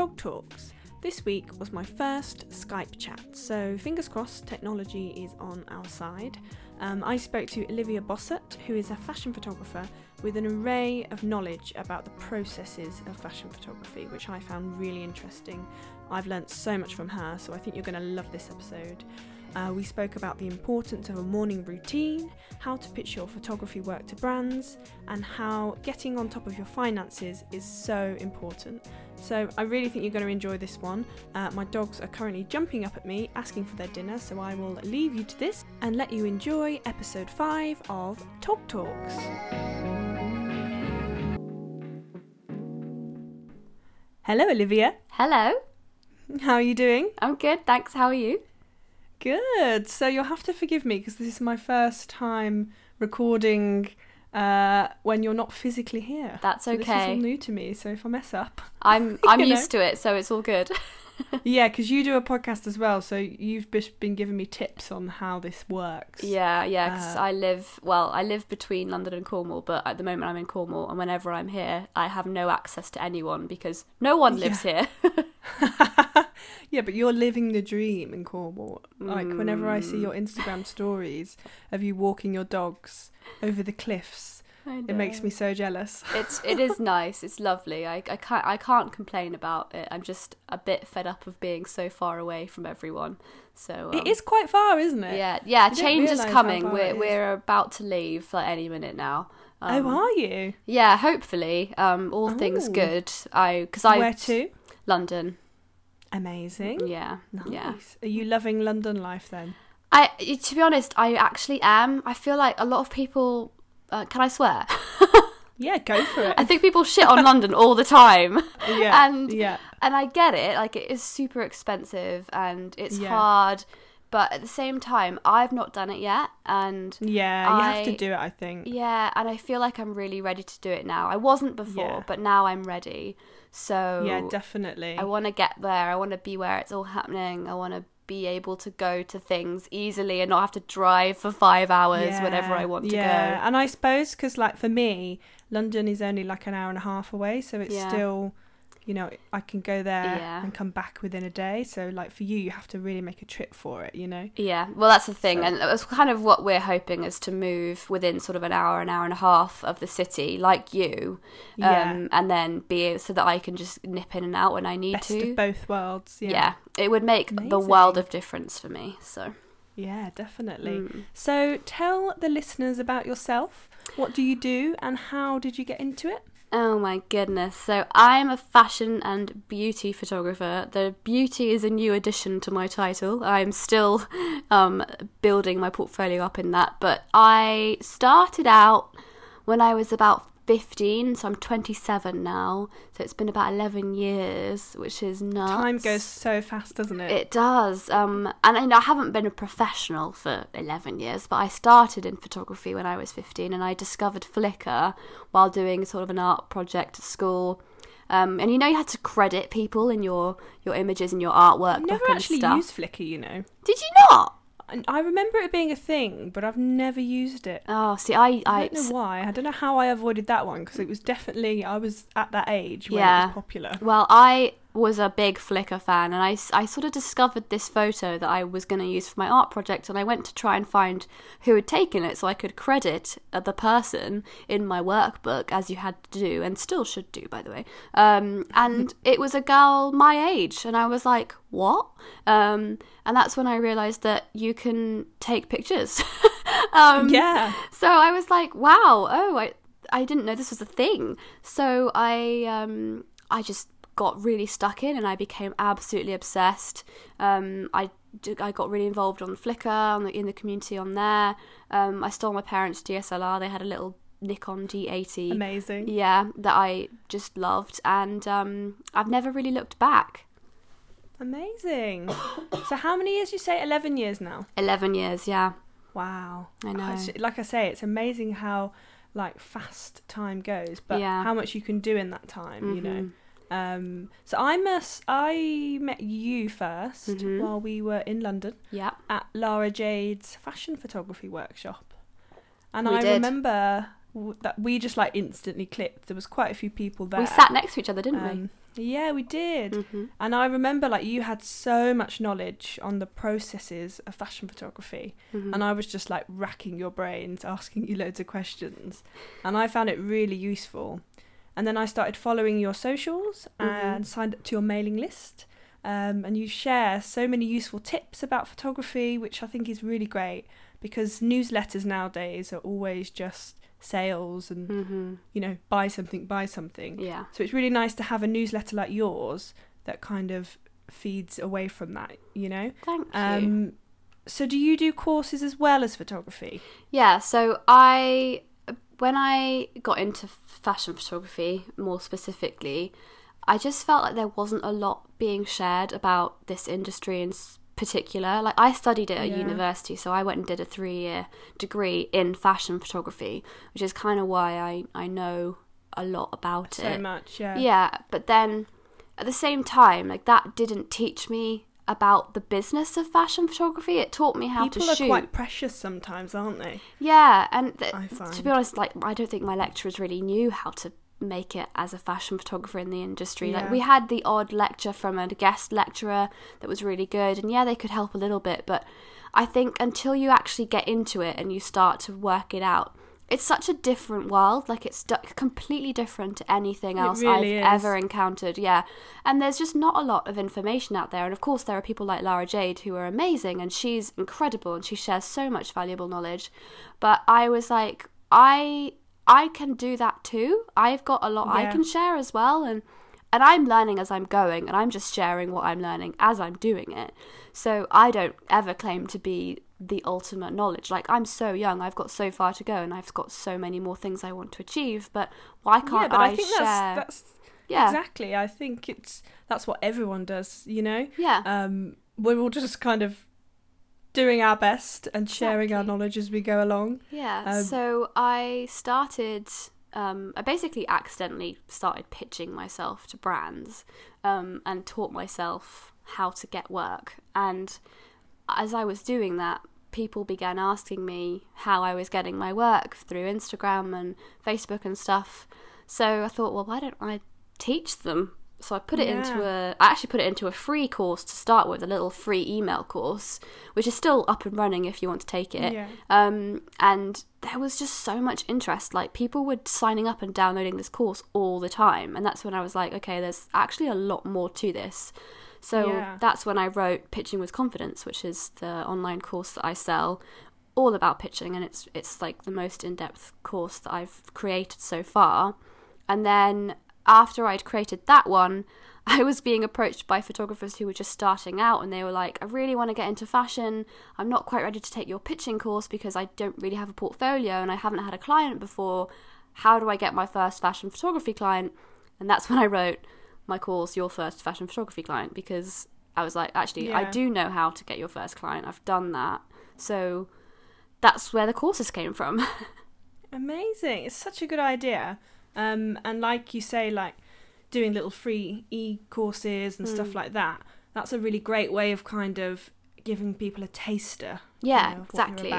Tog Talks. This week was my first Skype chat, so fingers crossed technology is on our side. Um, I spoke to Olivia Bossert, who is a fashion photographer with an array of knowledge about the processes of fashion photography, which I found really interesting. I've learnt so much from her, so I think you're going to love this episode. Uh, we spoke about the importance of a morning routine, how to pitch your photography work to brands, and how getting on top of your finances is so important. So, I really think you're going to enjoy this one. Uh, my dogs are currently jumping up at me, asking for their dinner, so I will leave you to this and let you enjoy episode 5 of Tog Talks. Hello, Olivia. Hello. How are you doing? I'm good, thanks. How are you? Good. So you'll have to forgive me because this is my first time recording uh, when you're not physically here. That's So this is all new to me. So if I mess up, I'm I'm You know. used to it, so it's all good. yeah, because you do a podcast as well, so you've been giving me tips on how this works. yeah, yeah. 'cause Uh, I live well. I live between London and Cornwall, but at the moment I'm in Cornwall, and whenever I'm here, I have no access to anyone because no one lives here. yeah, but you're living the dream in Cornwall. Like whenever I see Mm. your Instagram stories of you walking your dogs over the cliffs, it makes me so jealous. It's it is nice. It's lovely. I, I can't I can't complain about it. I'm just a bit fed up of being so far away from everyone. So um, it is quite far, isn't it? Yeah, yeah. You Change is coming. We're is. we're about to leave like any minute now. Um, oh, are you? Yeah, hopefully. Um, all things Oh. good. I because I Where to? London. Amazing. Yeah, Nice. yeah. Are you loving London life then? I to be honest, I actually am. I feel like a lot of people. Uh, can I swear? Yeah, go for it. I think people shit on London all the time, yeah, and- yeah, and I get it. Like it is super expensive and it's Yeah. hard, but at the same time, I've not done it yet, and yeah. You have to do it. I think. yeah, and I feel like I'm really ready to do it now. I wasn't before, Yeah. but now I'm ready. So Yeah, definitely. I want to get there. I want to be where it's all happening. I want to be able to go to things easily and not have to drive for five hours whenever I want to yeah. go. and I suppose because like for me, London is only like an hour and a half away, so it's Yeah. still, you know, I can go there Yeah. and come back within a day. So like for you, you have to really make a trip for it. You know. Yeah, well, that's the thing, So- and that's kind of what we're hoping is to move within sort of an hour, an hour and a half of the city, like you, Yeah. um, and then be so that I can just nip in and out when I need Best to. of both worlds. Yeah. yeah. it would make the world of difference for me. So, Yeah, definitely. mm. So tell the listeners about yourself. What do you do, and how did you get into it? Oh my goodness. So I'm a fashion and beauty photographer. The beauty is a new addition to my title. I'm still um, building my portfolio up in that. But I started out when I was about 15, so I'm 27 now. So it's been about 11 years, which is nuts. Time goes so fast, doesn't it? It does. Um, and I, I haven't been a professional for 11 years, but I started in photography when I was 15 and I discovered Flickr while doing sort of an art project at school. Um, and you know, you had to credit people in your, your images and your artwork I've never actually stuff. used Flickr, you know. Did you not? And I remember it being a thing, but I've never used it. Oh, see, I, I I, don't know why. I don't know how I avoided that one because it was definitely I was at that age when it was popular. Well, I was a big Flickr fan, and I, I sort of discovered this photo that I was going to use for my art project, and I went to try and find who had taken it so I could credit uh, the person in my workbook, as you had to do, and still should do, by the way. Um, and it was a girl my age, and I was like, what? Um, and that's when I realised that you can take pictures. um, Yeah. so I was like, wow, oh, I I didn't know this was a thing. So I um I just got really stuck in and I became absolutely obsessed. Um I I got really involved on Flickr on the, in the community on there. Um I stole my parents' DSLR. They had a little Nikon D80. Amazing. Yeah, that I just loved and um I've never really looked back. Amazing. so how many years you say? Eleven years now. 11 years, yeah. Wow. I know. Like I say, it's amazing how like fast time goes, but Yeah. how much you can do in that time. You know. Um, so I must. I met you 1st Mhm. while we were in London Yeah. at Lara Jade's fashion photography workshop, and We I did. remember w- that we just like instantly clicked. There was quite a few people there. We sat next to each other, didn't we? Um, Yeah, we did. hmm And I remember like you had so much knowledge on the processes of fashion photography. hmm And I was just like racking your brains, asking you loads of questions. And I found it really useful. And then I started following your socials and signed up to your mailing list. Um, and you share so many useful tips about photography, which I think is really great because newsletters nowadays are always just sales and, hmm you know, buy something, buy something. Yeah. So it's really nice to have a newsletter like yours that kind of feeds away from that, you know? Thank you. Um, so do you do courses as well as photography? Yeah, so I when I got into fashion photography more specifically, I just felt like there wasn't a lot being shared about this industry in particular. Like I studied it at Yeah. university, so I went and did a 3-year degree in fashion photography, which is kind of why I I know a lot about So it. So much, yeah. Yeah, but then at the same time, like that didn't teach me about the business of fashion photography. It taught me how People to shoot. People are quite precious sometimes, aren't they? Yeah, and th- I to be honest, like I don't think my lecturers really knew how to make it as a fashion photographer in the industry. Like we had the odd lecture from a guest lecturer that was really good, and yeah, they could help a little bit, but I think until you actually get into it and you start to work it out, it's such a different world. Like it's d- completely different to anything else really I've is. ever encountered. Yeah, and there's just not a lot of information out there. And of course, there are people like Lara Jade who are amazing, and she's incredible, and she shares so much valuable knowledge. But I was like, I I can do that too. I've got a lot I can share as well, and and I'm learning as I'm going, and I'm just sharing what I'm learning as I'm doing it. So I don't ever claim to be the ultimate knowledge. Like I'm so young, I've got so far to go, and I've got so many more things I want to achieve. But why can't yeah, but I, I, think share? that's that's yeah, exactly. I think it's that's what everyone does, you know? yeah, Um we're all just kind of doing our best and sharing our knowledge as we go along. yeah. um, so I started. Um, I basically accidentally started pitching myself to brands um, and taught myself how to get work. And as I was doing that, people began asking me how I was getting my work through Instagram and Facebook and stuff. So I thought, well, why don't I teach them? So I put it into a. I actually put it into a free course to start with, a little free email course, which is still up and running if you want to take it. Yeah. Um, and there was just so much interest. Like people were signing up and downloading this course all the time, and that's when I was like, okay, there's actually a lot more to this. So Yeah. that's when I wrote Pitching with Confidence, which is the online course that I sell, all about pitching, and it's it's like the most in depth course that I've created so far. And then after I'd created that one, I was being approached by photographers who were just starting out and they were like, I really want to get into fashion. I'm not quite ready to take your pitching course because I don't really have a portfolio and I haven't had a client before. How do I get my first fashion photography client? And that's when I wrote my course, Your First Fashion Photography Client, because I was like, actually, I do know how to get your first client. I've done that. So that's where the courses came from. Amazing. It's such a good idea. Um, and like you say, like doing little free e courses and Mm. stuff like that, that's a really great way of kind of giving people a taster. Yeah, you know, of what you're exactly.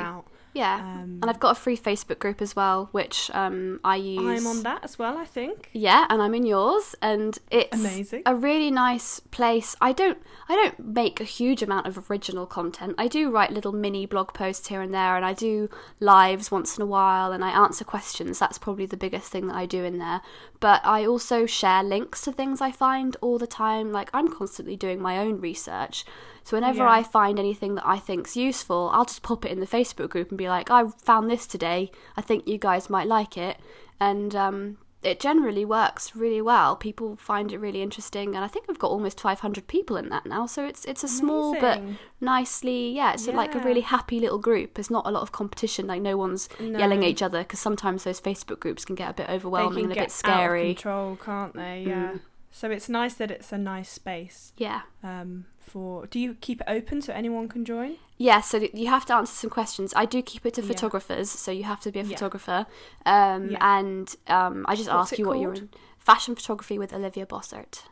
Yeah. Um, And I've got a free Facebook group as well, which um, I use. I'm on that as well, I think. Yeah, and I'm in yours, and it's Amazing. a really nice place. I don't, I don't make a huge amount of original content. I do write little mini blog posts here and there, and I do lives once in a while, and I answer questions. That's probably the biggest thing that I do in there. But I also share links to things I find all the time. Like I'm constantly doing my own research. So whenever Yeah. I find anything that I think's useful, I'll just pop it in the Facebook group and be like, "I found this today. I think you guys might like it." And um, it generally works really well. People find it really interesting, and I think I've got almost 500 people in that now. So it's it's a small but nicely, yeah, it's like a really happy little group. There's not a lot of competition. Like no one's yelling at each other because sometimes those Facebook groups can get a bit overwhelming and a bit scary. out of control, can't they? Yeah. Mm. So it's nice that it's a nice space Yeah. um, for. Do you keep it open so anyone can join? Yeah, so you have to answer some questions. I do keep it to Yeah. photographers, so you have to be a Yeah. photographer. Um, Yeah. And um, I just What's ask you what you're in. Fashion photography with Olivia Bossert.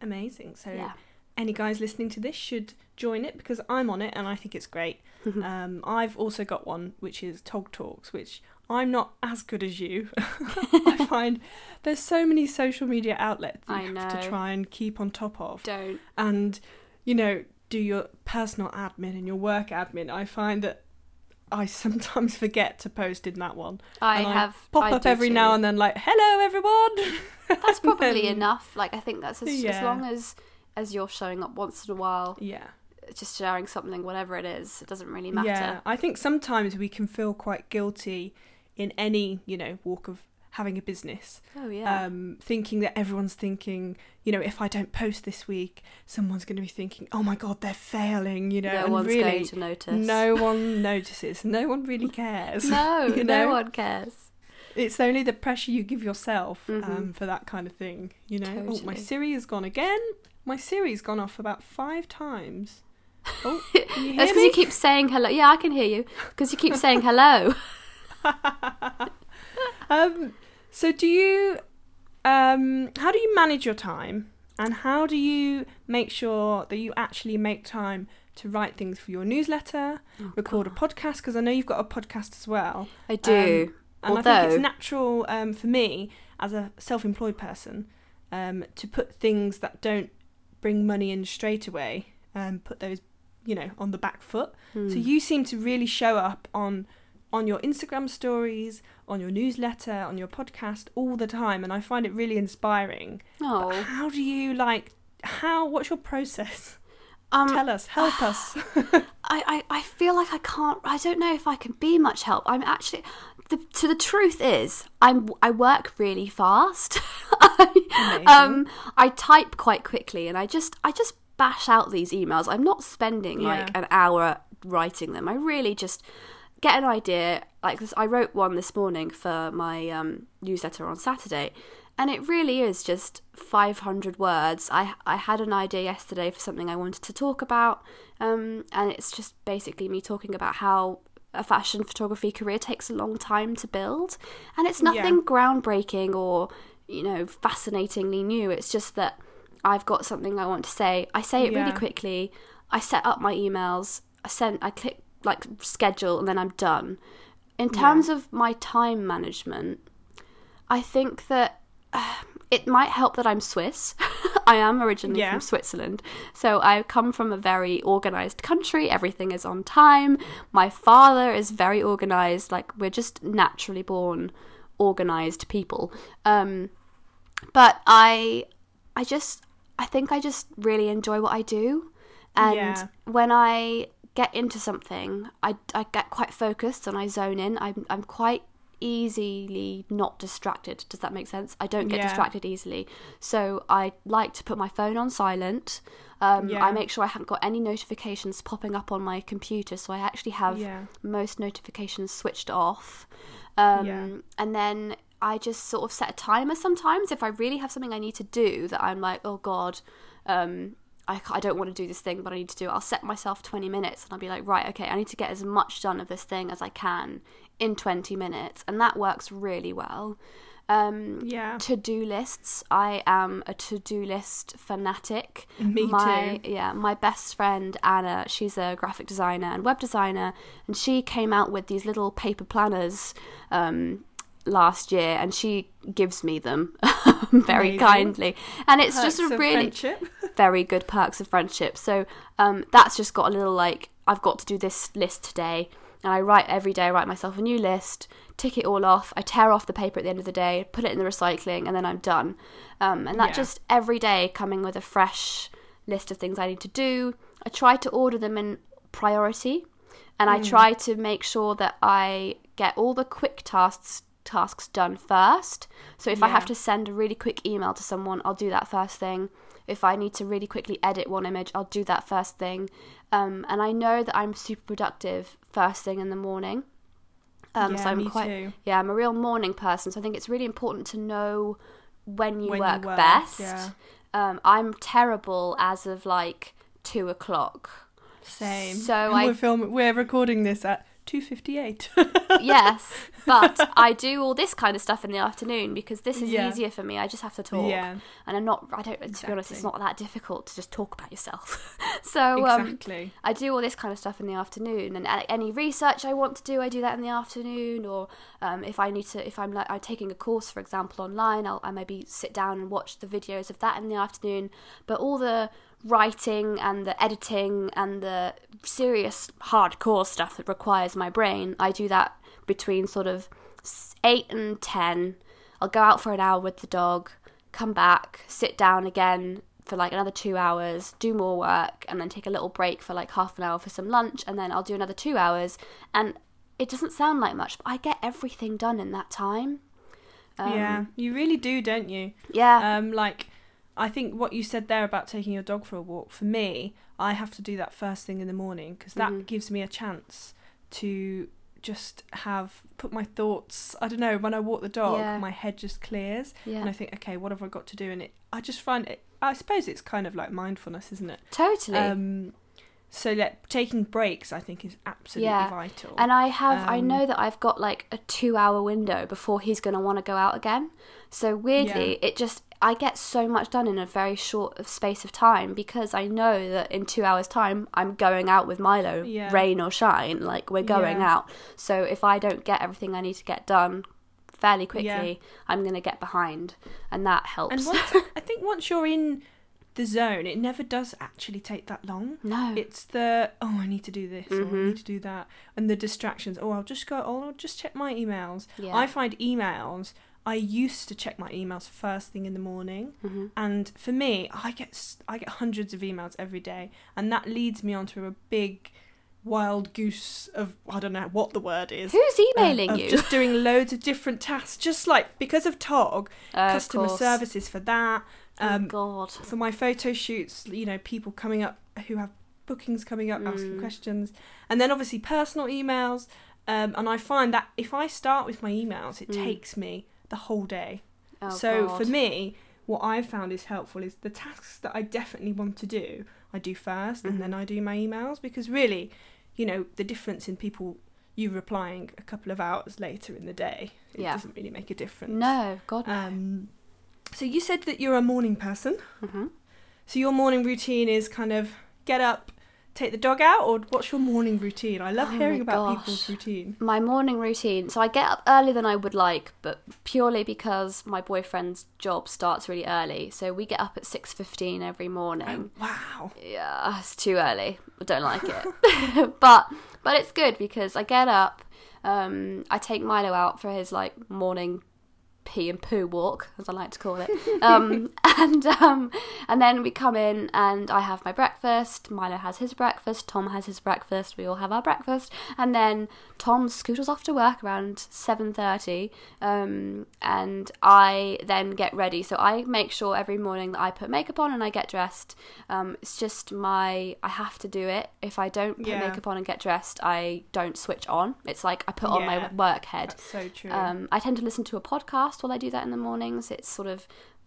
Amazing. So Yeah. any guys listening to this should join it because I'm on it and I think it's great. um, I've also got one which is Tog Talks, which I'm not as good as you. I find there's so many social media outlets that I have know. to try and keep on top of. Don't. and you know do your personal admin and your work admin i find that i sometimes forget to post in that one I And I have pop I up every too. now and then like hello everyone That's probably then- enough. Like I think that's as, as long as as you're showing up once in a while, yeah just sharing something, whatever it is, it doesn't really matter. yeah i think sometimes we can feel quite guilty in any you know walk of having a business Oh yeah. um thinking that everyone's thinking you know if i don't post this week someone's going to be thinking oh my god they're failing you know no and one's really going to notice. no one notices no one really cares No, you no one cares. It's only the pressure you give yourself Mhm. um, for that kind of thing. You know, oh, my Totally. Siri has gone again. My Siri's gone off about five times. Oh, you hear That's because you keep saying hello. Yeah, I can hear you. Because you keep saying hello. um, so do you? Um, how do you manage your time, and how do you make sure that you actually make time to write things for your newsletter, Oh, record a podcast? Because I know you've got a podcast as well. I do. And I think Although- it's natural um, for me as a self-employed person um, to put things that don't bring money in straight away, um, put those, you know, on the back foot. So Hmm. you seem to really show up on on your Instagram stories, on your newsletter, on your podcast all the time, and I find it really inspiring. But oh, how do you like? How? What's your process? um, Tell us. Help us. I, I, I feel like I can't. I don't know if I can be much help. I'm actually. The, to the truth is, I'm I work really fast. I, um, I type quite quickly, and I just I just bash out these emails. I'm not spending like an hour writing them. I really just get an idea. Like this, I wrote one this morning for my um, newsletter on Saturday, and it really is just 500 words. I I had an idea yesterday for something I wanted to talk about, um, and it's just basically me talking about how a fashion photography career takes a long time to build, and it's nothing Yeah. groundbreaking or you know fascinatingly new. It's just that I've got something I want to say. I say it really quickly. I set up my emails. I send. I click like schedule, and then I'm done. In terms of my time management, I think that uh, it might help that I'm Swiss. I am originally Yeah. from Switzerland, so I come from a very organized country. Everything is on time. My father is very organized. Like we're just naturally born organized people. Um, but I, I just, I think I just really enjoy what I do, and Yeah. when I get into something, I, I get quite focused and I zone in. I'm I'm quite easily not distracted. Does that make sense? I don't get Yeah. distracted easily, so I like to put my phone on silent. Um, Yeah. I make sure I haven't got any notifications popping up on my computer, so I actually have Yeah. most notifications switched off. Um. And then I just sort of set a timer sometimes if I really have something I need to do that I'm like, oh God, um, I, I don't want to do this thing, but I need to do it. I'll set myself 20 minutes and I'll be like, right, okay, I need to get as much done of this thing as I can in 20 minutes. And that works really well. Um, Yeah. to do lists. I am a to do list fanatic. Me my, too. Yeah, my best friend Anna, she's a graphic designer and web designer, and she came out with these little paper planners um, last year, and she gives me them very Amazing. kindly, and it's just a really very good perks of friendship. So um, that's just got a little like I've got to do this list today, and I write every day. I write myself a new list, tick it all off. I tear off the paper at the end of the day, put it in the recycling, and then I'm done. Um, and that Yeah. just every day coming with a fresh list of things I need to do. I try to order them in priority, and Hmm. I try to make sure that I get all the quick tasks tasks done first. So if I have to send a really quick email to someone, I'll do that first thing. If I need to really quickly edit one image, I'll do that first thing. Um, and I know that I'm super productive first thing in the morning. Um, Yeah, so I'm me quite too. yeah, I'm a real morning person. So I think it's really important to know when you, When you work, work, best. yeah. Um, I'm terrible as of like two o'clock. Same. So And I- we're film we're recording this at two fifty eight. yes, but I do all this kind of stuff in the afternoon because this is Yeah. easier for me. I just have to talk, Yeah. and I'm not. I don't. To be honest, it's not that difficult to just talk about yourself. so um, I do all this kind of stuff in the afternoon, and any research I want to do, I do that in the afternoon. Or um, if I need to, if I'm like I'm taking a course, for example, online, I'll I maybe sit down and watch the videos of that in the afternoon. But all the writing and the editing and the serious hardcore stuff that requires my brain, I do that between sort of eight and ten. I'll go out for an hour with the dog, come back, sit down again for like another two hours, do more work, and then take a little break for like half an hour for some lunch, and then I'll do another two hours. And it doesn't sound like much, but I get everything done in that time. Um, yeah, you really do, don't you? Yeah. Um, like, I think what you said there about taking your dog for a walk, for me, I have to do that first thing in the morning because that Mhm. gives me a chance to just have put my thoughts. I don't know. When I walk the dog, Yeah. my head just clears, yeah. and I think, okay, what have I got to do? And it, I just find it. I suppose it's kind of like mindfulness, isn't it? totally. Um, so like taking breaks, I think, is absolutely Yeah. vital. And I have, I Um, know that I've got like a two hour window before he's going to want to go out again. So weirdly, it just, I get so much done in a very short space of time because I know that in two hours' time, I'm going out with Milo, Yeah. rain or shine, like we're going Yeah. out. So if I don't get everything I need to get done fairly quickly, Yeah. I'm going to get behind. And that helps. and once I think once you're in the zone, it never does actually take that long. no. It's the oh, I need to do this or I Mhm. need to do that, and the distractions. Oh, I'll just go. Oh, I'll just check my emails. yeah. I find emails. I used to check my emails first thing in the morning, hmm and for me, I get I get hundreds of emails every day, and that leads me onto a big wild goose of I don't know what the word is. Who's uh, emailing of you? Just doing loads of different tasks, just like because of Tog, Uh, customer services for that. Um, oh, God. for my photo shoots, you know, people coming up who have bookings coming up asking Mm. questions, and then obviously personal emails. Um, and I find that if I start with my emails, it Mm. takes me the whole day. Oh, so for me, what I've found is helpful is the tasks that I definitely want to do, I do 1st and Mhm. then I do my emails because really, you know, the difference in people you replying a couple of hours later in the day, it Yeah. doesn't really make a difference. No, God. No. So you said that you're a morning person. hmm So your morning routine is kind of get up, take the dog out, or what's your morning routine? I love Oh hearing about gosh. people's routine. my morning routine. So I get up earlier than I would like, but purely because my boyfriend's job starts really early. So we get up at six fifteen every morning. Wow. Yeah, it's too early. I don't like it, but but it's good because I get up. Um, I take Milo out for his like morning pee and poo walk, as I like to call it. Um, and um, and then we come in and I have my breakfast. Milo has his breakfast. Tom has his breakfast. We all have our breakfast, and then Tom scooters off to work around seven thirty. Um, and I then get ready. So I make sure every morning that I put makeup on and I get dressed. Um, it's just my I have to do it. If I don't put Yeah. makeup on and get dressed, I don't switch on. It's like I put on my work head. That's so true. Um, I tend to listen to a podcast while I do that in the mornings. It sort of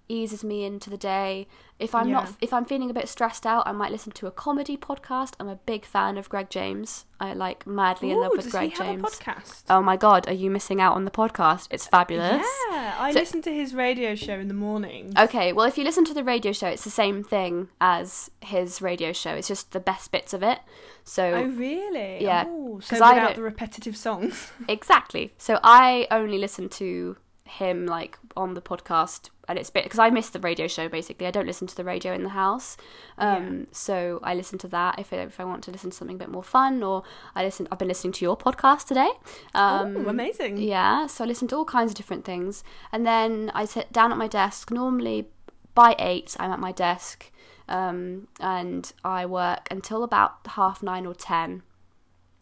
eases me into the day. If I'm not, if I'm feeling a bit stressed out, I might listen to a comedy podcast. I'm a big fan of Greg James. I like madly in love with Greg James. podcast? Oh my god, are you missing out on the podcast? It's fabulous. Yeah, I So- listen to his radio show in the morning. Okay, well, if you listen to the radio show, it's the same thing as his radio show. It's just the best bits of it. So Oh, really? Yeah, Oh, so I without don't- the repetitive songs. Exactly. So I only listen to him like on the podcast, and it's bit because I miss the radio show. Basically, I don't listen to the radio in the house. Um, So I listen to that if I, if I want to listen to something a bit more fun, or I listen. I've been listening to your podcast today. Um, oh, amazing. yeah, so I listen to all kinds of different things, and then I sit down at my desk. Normally, by eight, I'm at my desk, um, and I work until about half nine or ten,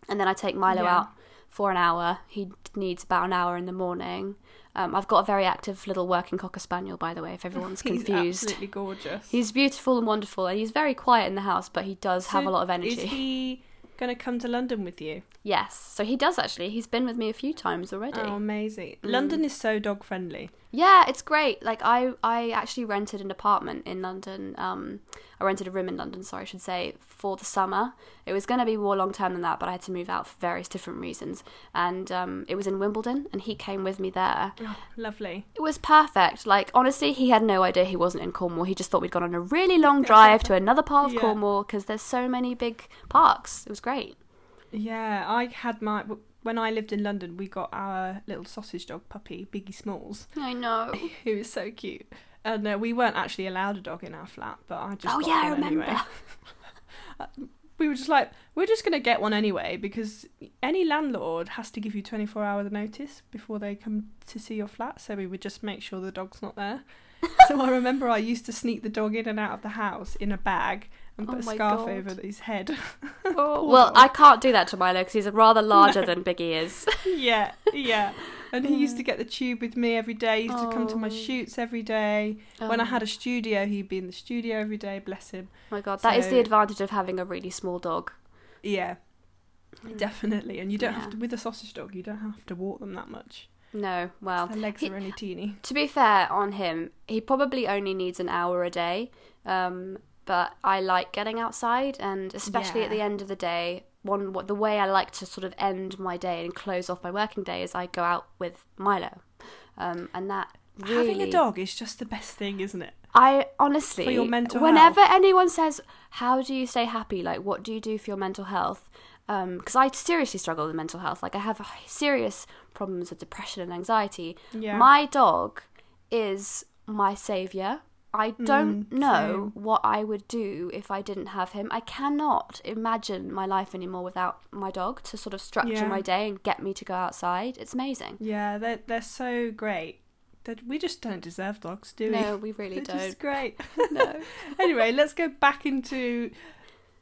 and then I take Milo Yeah. out for an hour. He needs about an hour in the morning. Um, I've got a very active little working cocker spaniel, by the way, if everyone's confused. He's absolutely gorgeous. He's beautiful and wonderful, and he's very quiet in the house, but he does have a lot of energy. Is he going to come to London with you? Yes, so he does actually. He's been with me a few times already. Oh, amazing. Mm. London is so dog friendly. Yeah, it's great. Like I, I actually rented an apartment in London. Um, I rented a room in London, sorry, I should say, for the summer. It was going to be more long term than that, but I had to move out for various different reasons. And um, it was in Wimbledon, and he came with me there. Oh, lovely. It was perfect. Like, honestly, he had no idea he wasn't in Cornwall. He just thought we'd gone on a really long drive to another part of Yeah. Cornwall because there's so many big parks. It was great. Yeah, I had my when I lived in London. We got our little sausage dog puppy, Biggie Smalls, I know. He was so cute. And uh, we weren't actually allowed a dog in our flat, but I just Oh, yeah, I remember. anyway. we were just like, we're just gonna get one anyway because any landlord has to give you 24 hour notice before they come to see your flat. So we would just make sure the dog's not there. so I remember I used to sneak the dog in and out of the house in a bag and Oh a scarf God. over his head. Oh, well. I can't do that to Milo because he's rather larger than Biggie is. yeah, yeah. And he used to get the tube with me every day. He used to come to my Oh. shoots every day. When I Oh. had a studio, he'd be in the studio every day. Bless him. Oh my god, that is the advantage of having a really small dog. Yeah, definitely. And you don't Yeah. have to with a sausage dog. You don't have to walk them that much. No, well, Their legs he- are only teeny. to be fair on him, he probably only needs an hour a day. Um, but I like getting outside, and especially at the end of the day, one what the way I like to sort of end my day and close off my working day is I go out with Milo, um, and that really Having a dog is just the best thing, isn't it? I honestly, For your mental whenever anyone says, "How do you stay happy?" Like, what do you do for your mental health? Because I seriously struggle with mental health. Like, I have serious problems with depression and anxiety. Yeah. My dog is my savior. I don't Mm, know what I would do if I didn't have him. I cannot imagine my life anymore without my dog to sort of structure Yeah. my day and get me to go outside. It's amazing. Yeah, they're they're so great. That we just don't deserve dogs, do we? No, we really They're don't. great. No. anyway, let's go back into.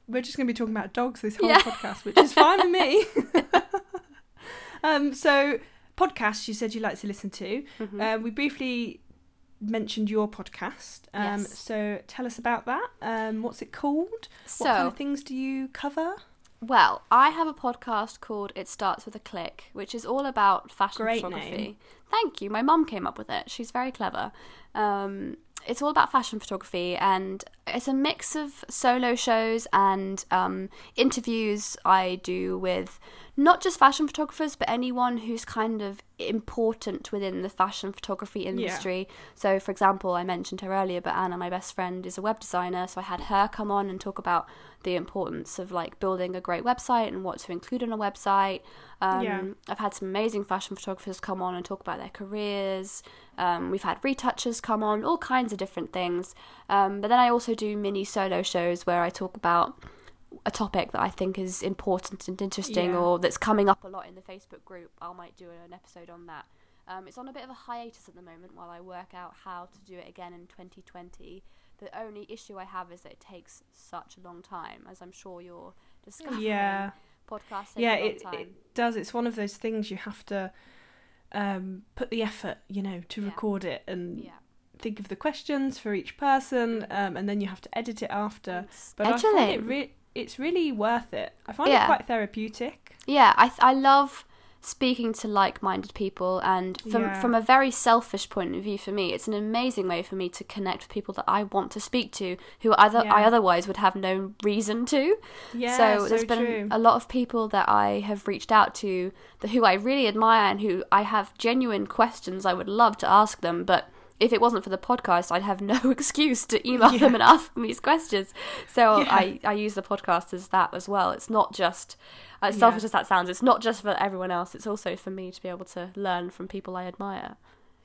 We're just going to be talking about dogs this whole Yeah. podcast, which is fine with me. um, so podcasts you said you like to listen to. Mhm. Uh, we briefly mentioned your podcast. Um, Yes. So tell us about that. Um, what's it called? so, what kind of things do you cover? Well, I have a podcast called It Starts with a Click, which is all about fashion Great photography. name. Thank you. My mum came up with it. She's very clever. Um, it's all about fashion photography, and it's a mix of solo shows and um, interviews I do with not just fashion photographers, but anyone who's kind of important within the fashion photography industry. So, for example, I mentioned her earlier, but Anna, my best friend, is a web designer. So I had her come on and talk about the importance of like building a great website and what to include on a website. Um, Yeah. I've had some amazing fashion photographers come on and talk about their careers. Um, we've had retouchers come on, all kinds of different things. Um, but then I also do mini solo shows where I talk about a topic that I think is important and interesting Yeah. or that's coming up a lot in the Facebook group. I might do an episode on that. Um, it's on a bit of a hiatus at the moment while I work out how to do it again in 2020. The only issue I have is that it takes such a long time, as I'm sure you're discovering. Yeah. Podcasts yeah, it, it does. It's one of those things you have to um, put the effort, you know, to Yeah. record it and yeah. Think of the questions for each person, um, and then you have to edit it after. But I find it re- it's really worth it. I find Yeah. it quite therapeutic. Yeah, I th- I love speaking to like-minded people and from Yeah. from a very selfish point of view for me it's an amazing way for me to connect with people that I want to speak to who other I otherwise would have no reason to Yeah, so so, there's been true. a lot of people that I have reached out to that who I really admire and who I have genuine questions I would love to ask them but if it wasn't for the podcast I'd have no excuse to email them and ask them these questions so Yeah. I, I use the podcast as that as well it's not just as Yeah. selfish as that sounds it's not just for everyone else it's also for me to be able to learn from people I admire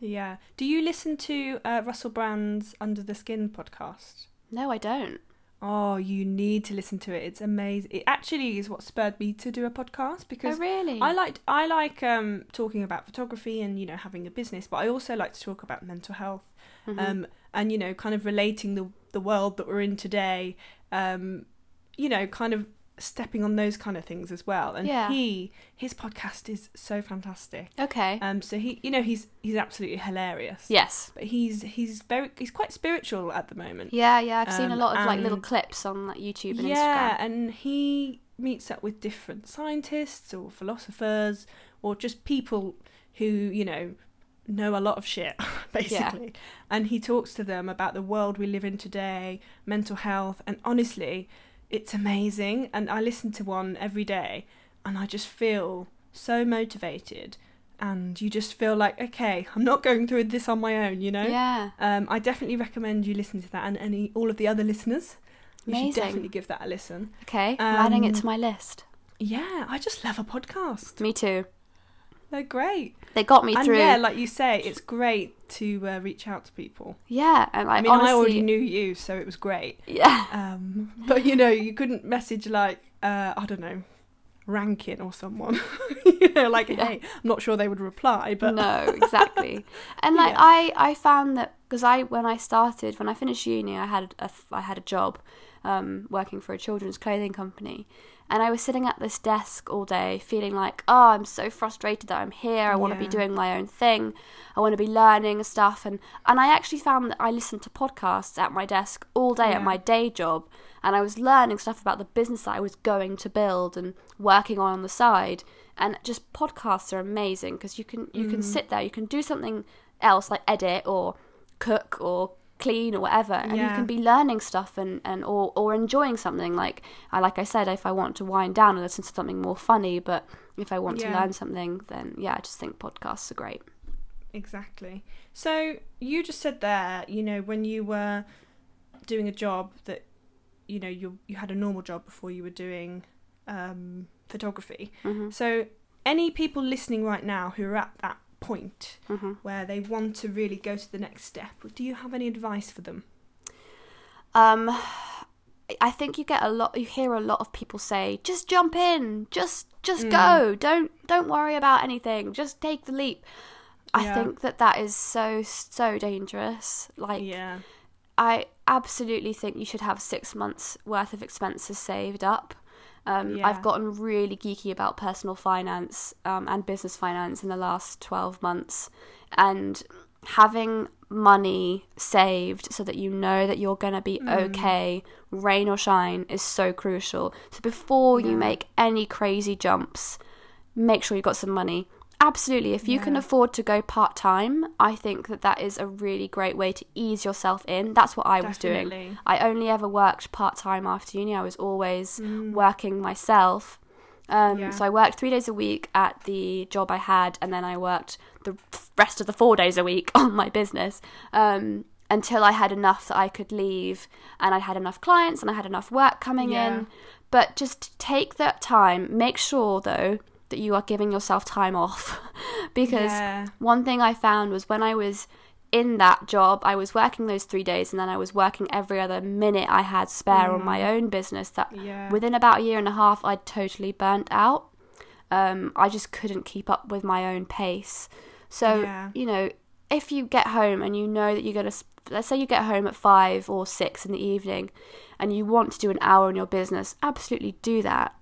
yeah. Do you listen to uh, Russell Brand's Under the Skin podcast? no I don't Oh, you need to listen to it. It's amazing. It actually is what spurred me to do a podcast because oh really I like I like um, talking about photography and you know having a business, but I also like to talk about mental health Mhm. um, and you know kind of relating the the world that we're in today. Um, you know, kind of stepping on those kind of things as well. And Yeah. he his podcast is so fantastic. okay Um, so he you know he's he's absolutely hilarious. yes But he's he's very he's quite spiritual at the moment. yeah yeah I've seen a Um, lot of like little clips on like YouTube and yeah, Instagram and he meets up with different scientists or philosophers or just people who, you know, know a lot of shit, basically. And he talks to them about the world we live in today, mental health, and honestly, it's amazing. And I listen to one every day, and I just feel so motivated. And you just feel like, okay, I'm not going through this on my own, you know? Yeah. Um, I definitely recommend you listen to that, and any all of the other listeners, you should definitely give that a listen. Okay. I'm adding it Um, to my list. Yeah, I just love a podcast. Me too. They're great. They got me and through. yeah, like you say, it's great to uh, reach out to people. Yeah, and I, I mean, honestly, I already knew you, so it was great. Yeah. Um, but you know, you couldn't message like uh, I don't know, Rankin or someone. you know, like Yeah. hey, I'm not sure they would reply, but no, exactly. And like Yeah. I, I found that because I when I started when I finished uni, I had a I had a job um, working for a children's clothing company, and I was sitting at this desk all day, feeling like, oh, I'm so frustrated that I'm here. I want to be doing my own thing. I want to be learning stuff, and and I actually found that I listened to podcasts at my desk all day Yeah. at my day job. And I was learning stuff about the business that I was going to build and working on on the side. And just podcasts are amazing because you can you can Mm. sit there, you can do something else like edit or cook or clean or whatever and you can be learning stuff and, and or, or enjoying something. Like I like I said if I want to wind down and listen to something more funny but if I want to learn something then yeah I just think podcasts are great. Exactly. So you just said there, you know, when you were doing a job that, you know, you you had a normal job before you were doing um, photography. hmm So any people listening right now who are at that point hmm where they want to really go to the next step, do you have any advice for them? Um, I think you get a lot. You hear a lot of people say, "Just jump in, just just Mm. go. Don't don't worry about anything. Just take the leap." I Yeah. think that that is so so dangerous. Like yeah. I absolutely think you should have six months worth of expenses saved up. Um, Yeah. I've gotten really geeky about personal finance um, and business finance in the last 12 months. And having money saved so that you know that you're going to be Mm. okay, rain or shine, is so crucial. So before you make any crazy jumps, make sure you've got some money. Absolutely. If you can afford to go part time, I think that that is a really great way to ease yourself in. That's what I was doing. I only ever worked part time after uni. I was always Mm. working myself. Um, Yeah. So I worked three days a week at the job I had, and then I worked the rest of the four days a week on my business um, until I had enough that I could leave, and I had enough clients and I had enough work coming Yeah. in. But just take that time. Make sure though that you are giving yourself time off, because yeah. one thing I found was when I was in that job, I was working those three days and then I was working every other minute I had spare on my own business. That Yeah. within about a year and a half, I'd totally burnt out. Um, I just couldn't keep up with my own pace. So, Yeah. you know, if you get home and you know that you're going to, let's say you get home at five or six in the evening and you want to do an hour in your business, absolutely do that.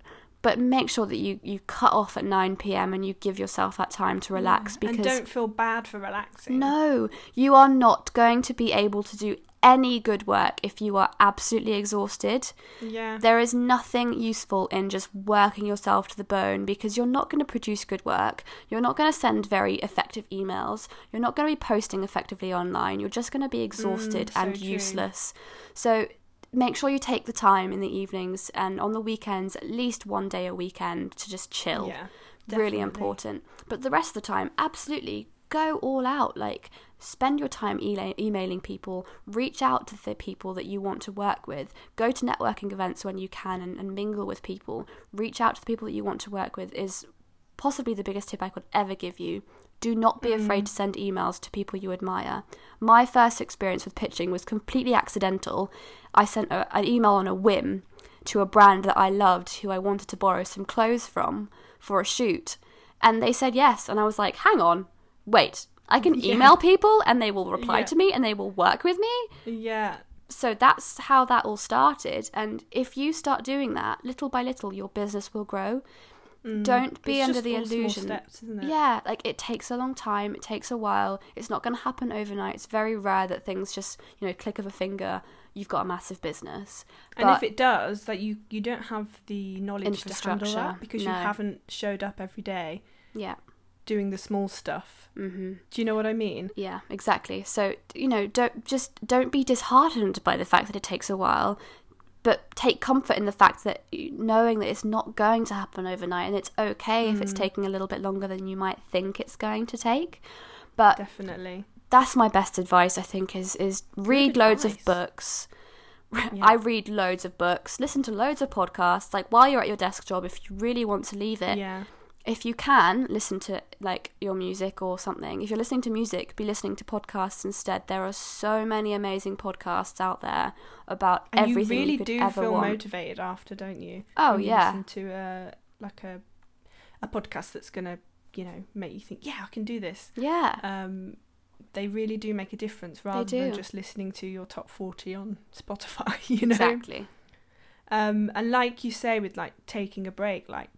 But make sure that you, you cut off at 9 pm and you give yourself that time to relax because and don't feel bad for relaxing. no, you are not going to be able to do any good work if you are absolutely exhausted. Yeah. There is nothing useful in just working yourself to the bone because you're not going to produce good work. You're not going to send very effective emails. You're not going to be posting effectively online. You're just going to be exhausted Mm, so and true. useless. So make sure you take the time in the evenings and on the weekends, at least one day a weekend, to just chill Yeah. really important. But the rest of the time, absolutely go all out. Like, spend your time e- emailing people, reach out to the people that you want to work with, go to networking events when you can and, and mingle with people, reach out to the people that you want to work with is possibly the biggest tip I could ever give you. Do not be afraid mm. to send emails to people you admire. My first experience with pitching was completely accidental. I sent a, an email on a whim to a brand that I loved who I wanted to borrow some clothes from for a shoot. And they said yes. And I was like, hang on, wait, I can Yeah. email people and they will reply Yeah. to me and they will work with me? Yeah. So that's how that all started. And if you start doing that, little by little, your business will grow. Mm. Don't be under the illusion. steps, isn't it? Yeah, like it takes a long time, it takes a while. It's not going to happen overnight. It's very rare that things just, you know, click of a finger, you've got a massive business. And if it does, that you you don't have the knowledge to handle that because you haven't showed up every day. Yeah. doing the small stuff. hmm Do you know what I mean? Yeah, exactly. So, you know, don't just don't be disheartened by the fact that it takes a while, but take comfort in the fact that knowing that it's not going to happen overnight and it's okay if Mm. it's taking a little bit longer than you might think it's going to take. But Definitely. that's my best advice I think is is read loads of books. Yeah. I read loads of books, listen to loads of podcasts. Like while you're at your desk job, if you really want to leave it, Yeah. If you can listen to like your music or something if you're listening to music be listening to podcasts instead there are so many amazing podcasts out there about And everything you really could do feel want motivated after, don't you? Oh, When you yeah. Listen to a like a a podcast that's gonna you know make you think, yeah, I can do this. yeah Um, they really do make a difference rather than just listening to your top forty on Spotify. You know. exactly Um, and like you say, with like taking a break, like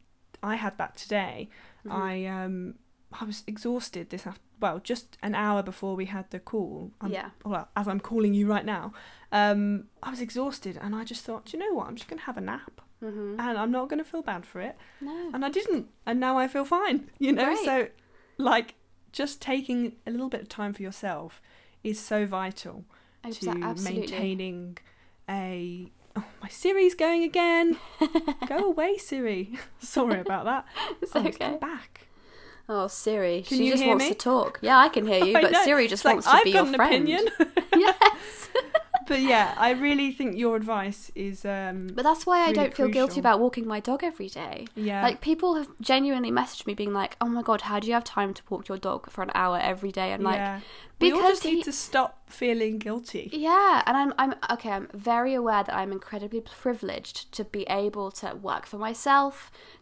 I had that today. Mhm. I um I was exhausted this after well just an hour before we had the call. I'm, yeah Well, as I'm calling you right now, um, I was exhausted, and I just thought, "Do you know what? I'm just gonna have a nap, hmm and I'm not gonna feel bad for it. no And I didn't, and now I feel fine. You know, Great. so like just taking a little bit of time for yourself is so vital to absolutely maintaining a. Oh, my Siri's going again. Go away, Siri. Sorry about that. it's Oh, it's okay back. oh siri Can she just wants me? to talk yeah i can hear you but siri just It's like, wants to I've be got your an friend opinion. yes but yeah, I really think your advice is. um but that's why i Really don't feel guilty about walking my dog every day Yeah. Like people have genuinely messaged me being like, "Oh my god, how do you have time to walk your dog for an hour every day?" And like, yeah. we all because just need he- to stop feeling guilty. yeah, and I'm I'm okay. I'm very aware that I'm incredibly privileged to be able to work for myself,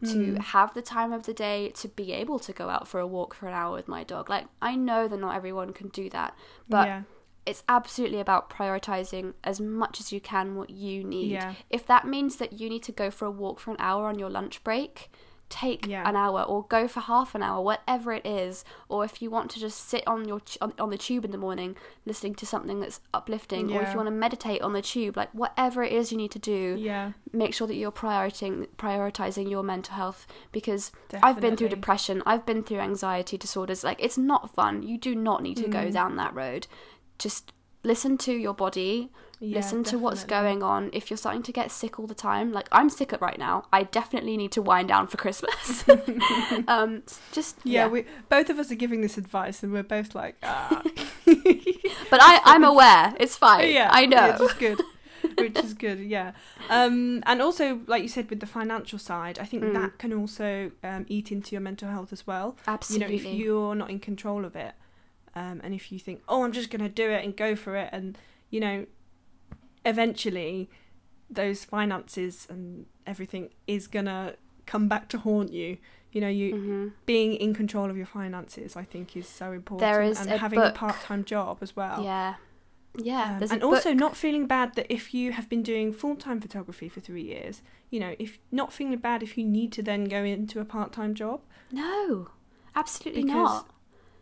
to Mm. have the time of the day, to be able to go out for a walk for an hour with my dog. Like I know that not everyone can do that, but yeah. It's absolutely about prioritizing as much as you can what you need. Yeah. If that means that you need to go for a walk for an hour on your lunch break, take Yeah. an hour or go for half an hour, whatever it is. Or if you want to just sit on your on, on the tube in the morning listening to something that's uplifting, or if you want to meditate on the tube, like whatever it is you need to do, Yeah. make sure that you're prioritizing prioritizing your mental health because I've been through depression, I've been through anxiety disorders. Like it's not fun. You do not need to go Mm. down that road. Just listen to your body, Yeah, listen to what's going on. If you're starting to get sick all the time, like I'm sick right now, I definitely need to wind down for Christmas. um, just Yeah, yeah, we both of us are giving this advice, and we're both like, ah. but I I'm aware. It's fine. yeah, I know. which is good. Which is good, yeah. Um, and also, like you said, with the financial side, I think Mm. that can also um, eat into your mental health as well. Absolutely. You know, if you're not in control of it, um, and if you think, oh, I'm just going to do it and go for it, and you know, eventually, those finances and everything is gonna come back to haunt you. You know, you hmm being in control of your finances, I think, is so important. There is and a having book- a part-time job as well. Yeah. Yeah. Um, and also book- not feeling bad that if you have been doing full-time photography for three years, you know, if not feeling bad if you need to then go into a part-time job. no, absolutely Because not.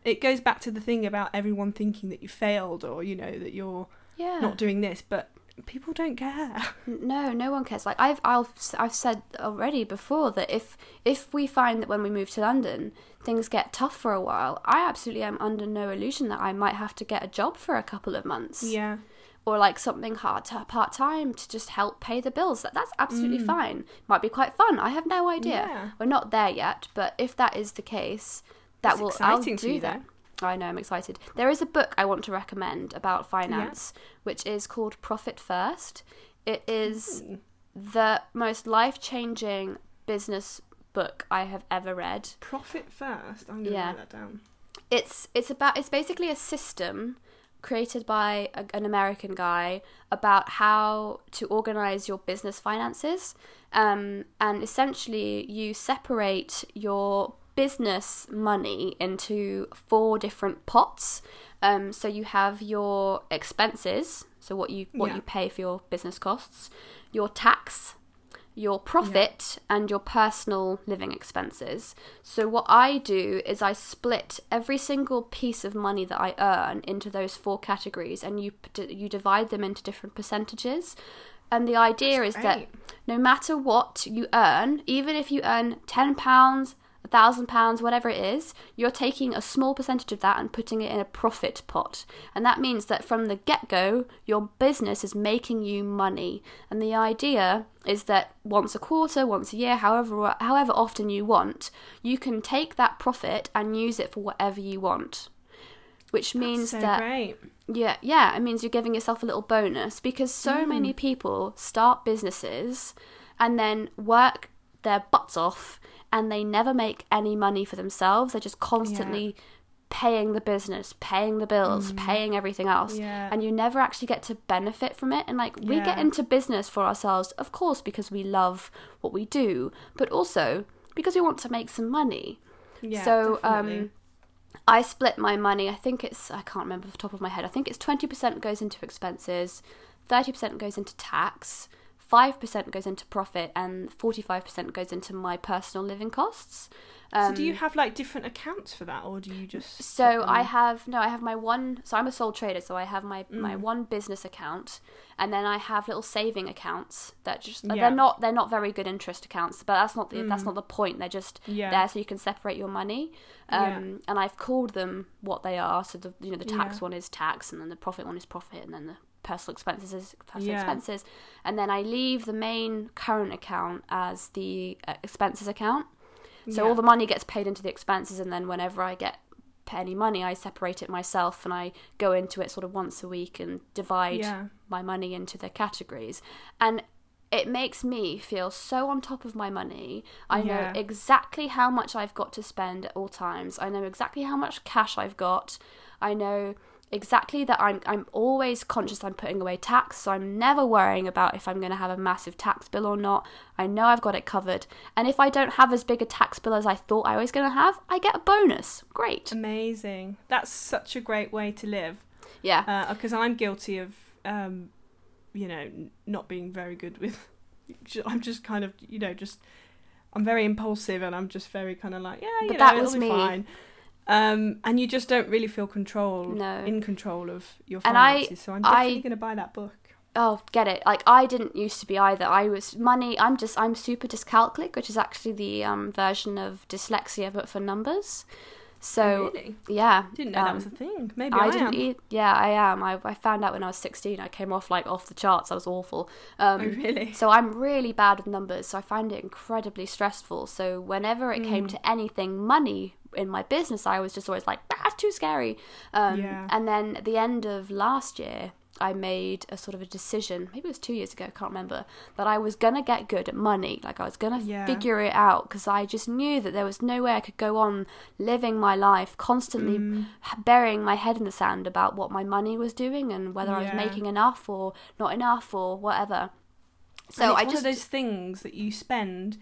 It goes back to the thing about everyone thinking that you failed or you know that you're Yeah. not doing this, but people don't care. No, no one cares. Like I've, I've, I've said already before that if if we find that when we move to London things get tough for a while, I absolutely am under no illusion that I might have to get a job for a couple of months, yeah, or like something hard to part time to just help pay the bills. That that's absolutely Mm. fine. Might be quite fun. I have no idea. Yeah. We're not there yet, but if that is the case, that will exciting I'll do you, that. I know, I'm excited. There is a book I want to recommend about finance, which is called Profit First. It is Ooh. the most life changing business book I have ever read. Profit first. I'm gonna Yeah. write that down. It's it's about it's basically a system created by a, an American guy about how to organize your business finances, um, and essentially you separate your business money into four different pots. Um, so you have your expenses, so what you what Yeah. you pay for your business costs, your tax, your profit and your personal living expenses. So what I do is I split every single piece of money that I earn into those four categories and you you divide them into different percentages. And the idea That's is that no matter what you earn, even if you earn 10 pounds, a thousand pounds, whatever it is, you're taking a small percentage of that and putting it in a profit pot. And that means that from the get go, your business is making you money. And the idea is that once a quarter, once a year, however however often you want, you can take that profit and use it for whatever you want. Which means so that great. yeah, yeah, it means you're giving yourself a little bonus because so hmm. many people start businesses and then work their butts off and they never make any money for themselves. They're just constantly paying the business, paying the bills, paying everything else. Yeah. And you never actually get to benefit from it. And like we get into business for ourselves, of course, because we love what we do, but also because we want to make some money. Yeah, so definitely. um I split my money. I think it's I can't remember off the top of my head. I think it's twenty percent goes into expenses, thirty percent goes into tax, five percent goes into profit, and forty five percent goes into my personal living costs. Um, so do you have like different accounts for that, or do you just? so I have no, I have my one. So I'm a sole trader, so I have my my Mm. one business account, and then I have little saving accounts that just Yeah. they're not they're not very good interest accounts, but that's not the, that's not the point. They're just Mm. Yeah. there so you can separate your money. Um, Yeah. And I've called them what they are. So the you know the tax one is tax, and then the profit one is profit, and then the personal expenses personal Yeah. expenses, and then I leave the main current account as the uh, expenses account. So Yeah. all the money gets paid into the expenses, and then whenever I get any money, I separate it myself and I go into it sort of once a week and divide Yeah. my money into the categories. And it makes me feel so on top of my money. I Yeah. know exactly how much I've got to spend at all times. I know exactly how much cash I've got. I know exactly that I'm I'm always conscious I'm putting away tax, so I'm never worrying about if I'm going to have a massive tax bill or not. I know I've got it covered. And if I don't have as big a tax bill as I thought I was going to have, I get a bonus. Great. Amazing. That's such a great way to live. Yeah. Because I'm guilty of, um, you know, not being very good with. I'm just kind of, you know, just. I'm very impulsive and I'm just very kind of like, yeah, you But know, that it'll was be me. fine. Um, and you just don't really feel control, No. in control of your And I- finances. so I'm definitely I- to buy that book. Oh, get it. Like I didn't used to be either. I was money. I'm just I'm super dyscalculic, which is actually the um, version of dyslexia but for numbers. So really? yeah, Didn't know that um, was a thing. Maybe I, I didn't am. Yeah, I am. I, I found out when I was 16. I came off like off the charts. I was awful. Um, Oh, really? So I'm really bad with numbers. So I find it incredibly stressful. So whenever it Mm. came to anything money in my business, I was just always like, that's too scary. Um, Yeah. And then at the end of last year, I made a sort of a decision, maybe it was two years ago, I can't remember, that I was going to get good at money. Like I was going to Yeah. figure it out because I just knew that there was no way I could go on living my life constantly Mm. burying my head in the sand about what my money was doing and whether I was making enough or not enough or whatever. So I one just of those things that you spend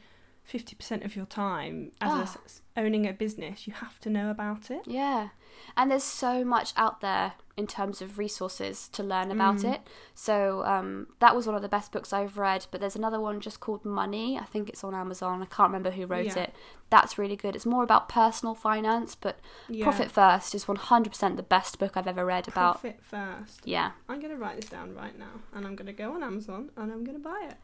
fifty percent of your time as a Ah. owning a business. You have to know about it. Yeah. And there's so much out there in terms of resources to learn about Mm. it. So um, that was one of the best books I've read. But there's another one just called Money. I think it's on Amazon. I can't remember who wrote Yeah. it. That's really good. It's more about personal finance, but Yeah. Profit First is 100% the best book I've ever read about. Profit first. Yeah, I'm going to write this down right now, and I'm going to go on Amazon and I'm going to buy it.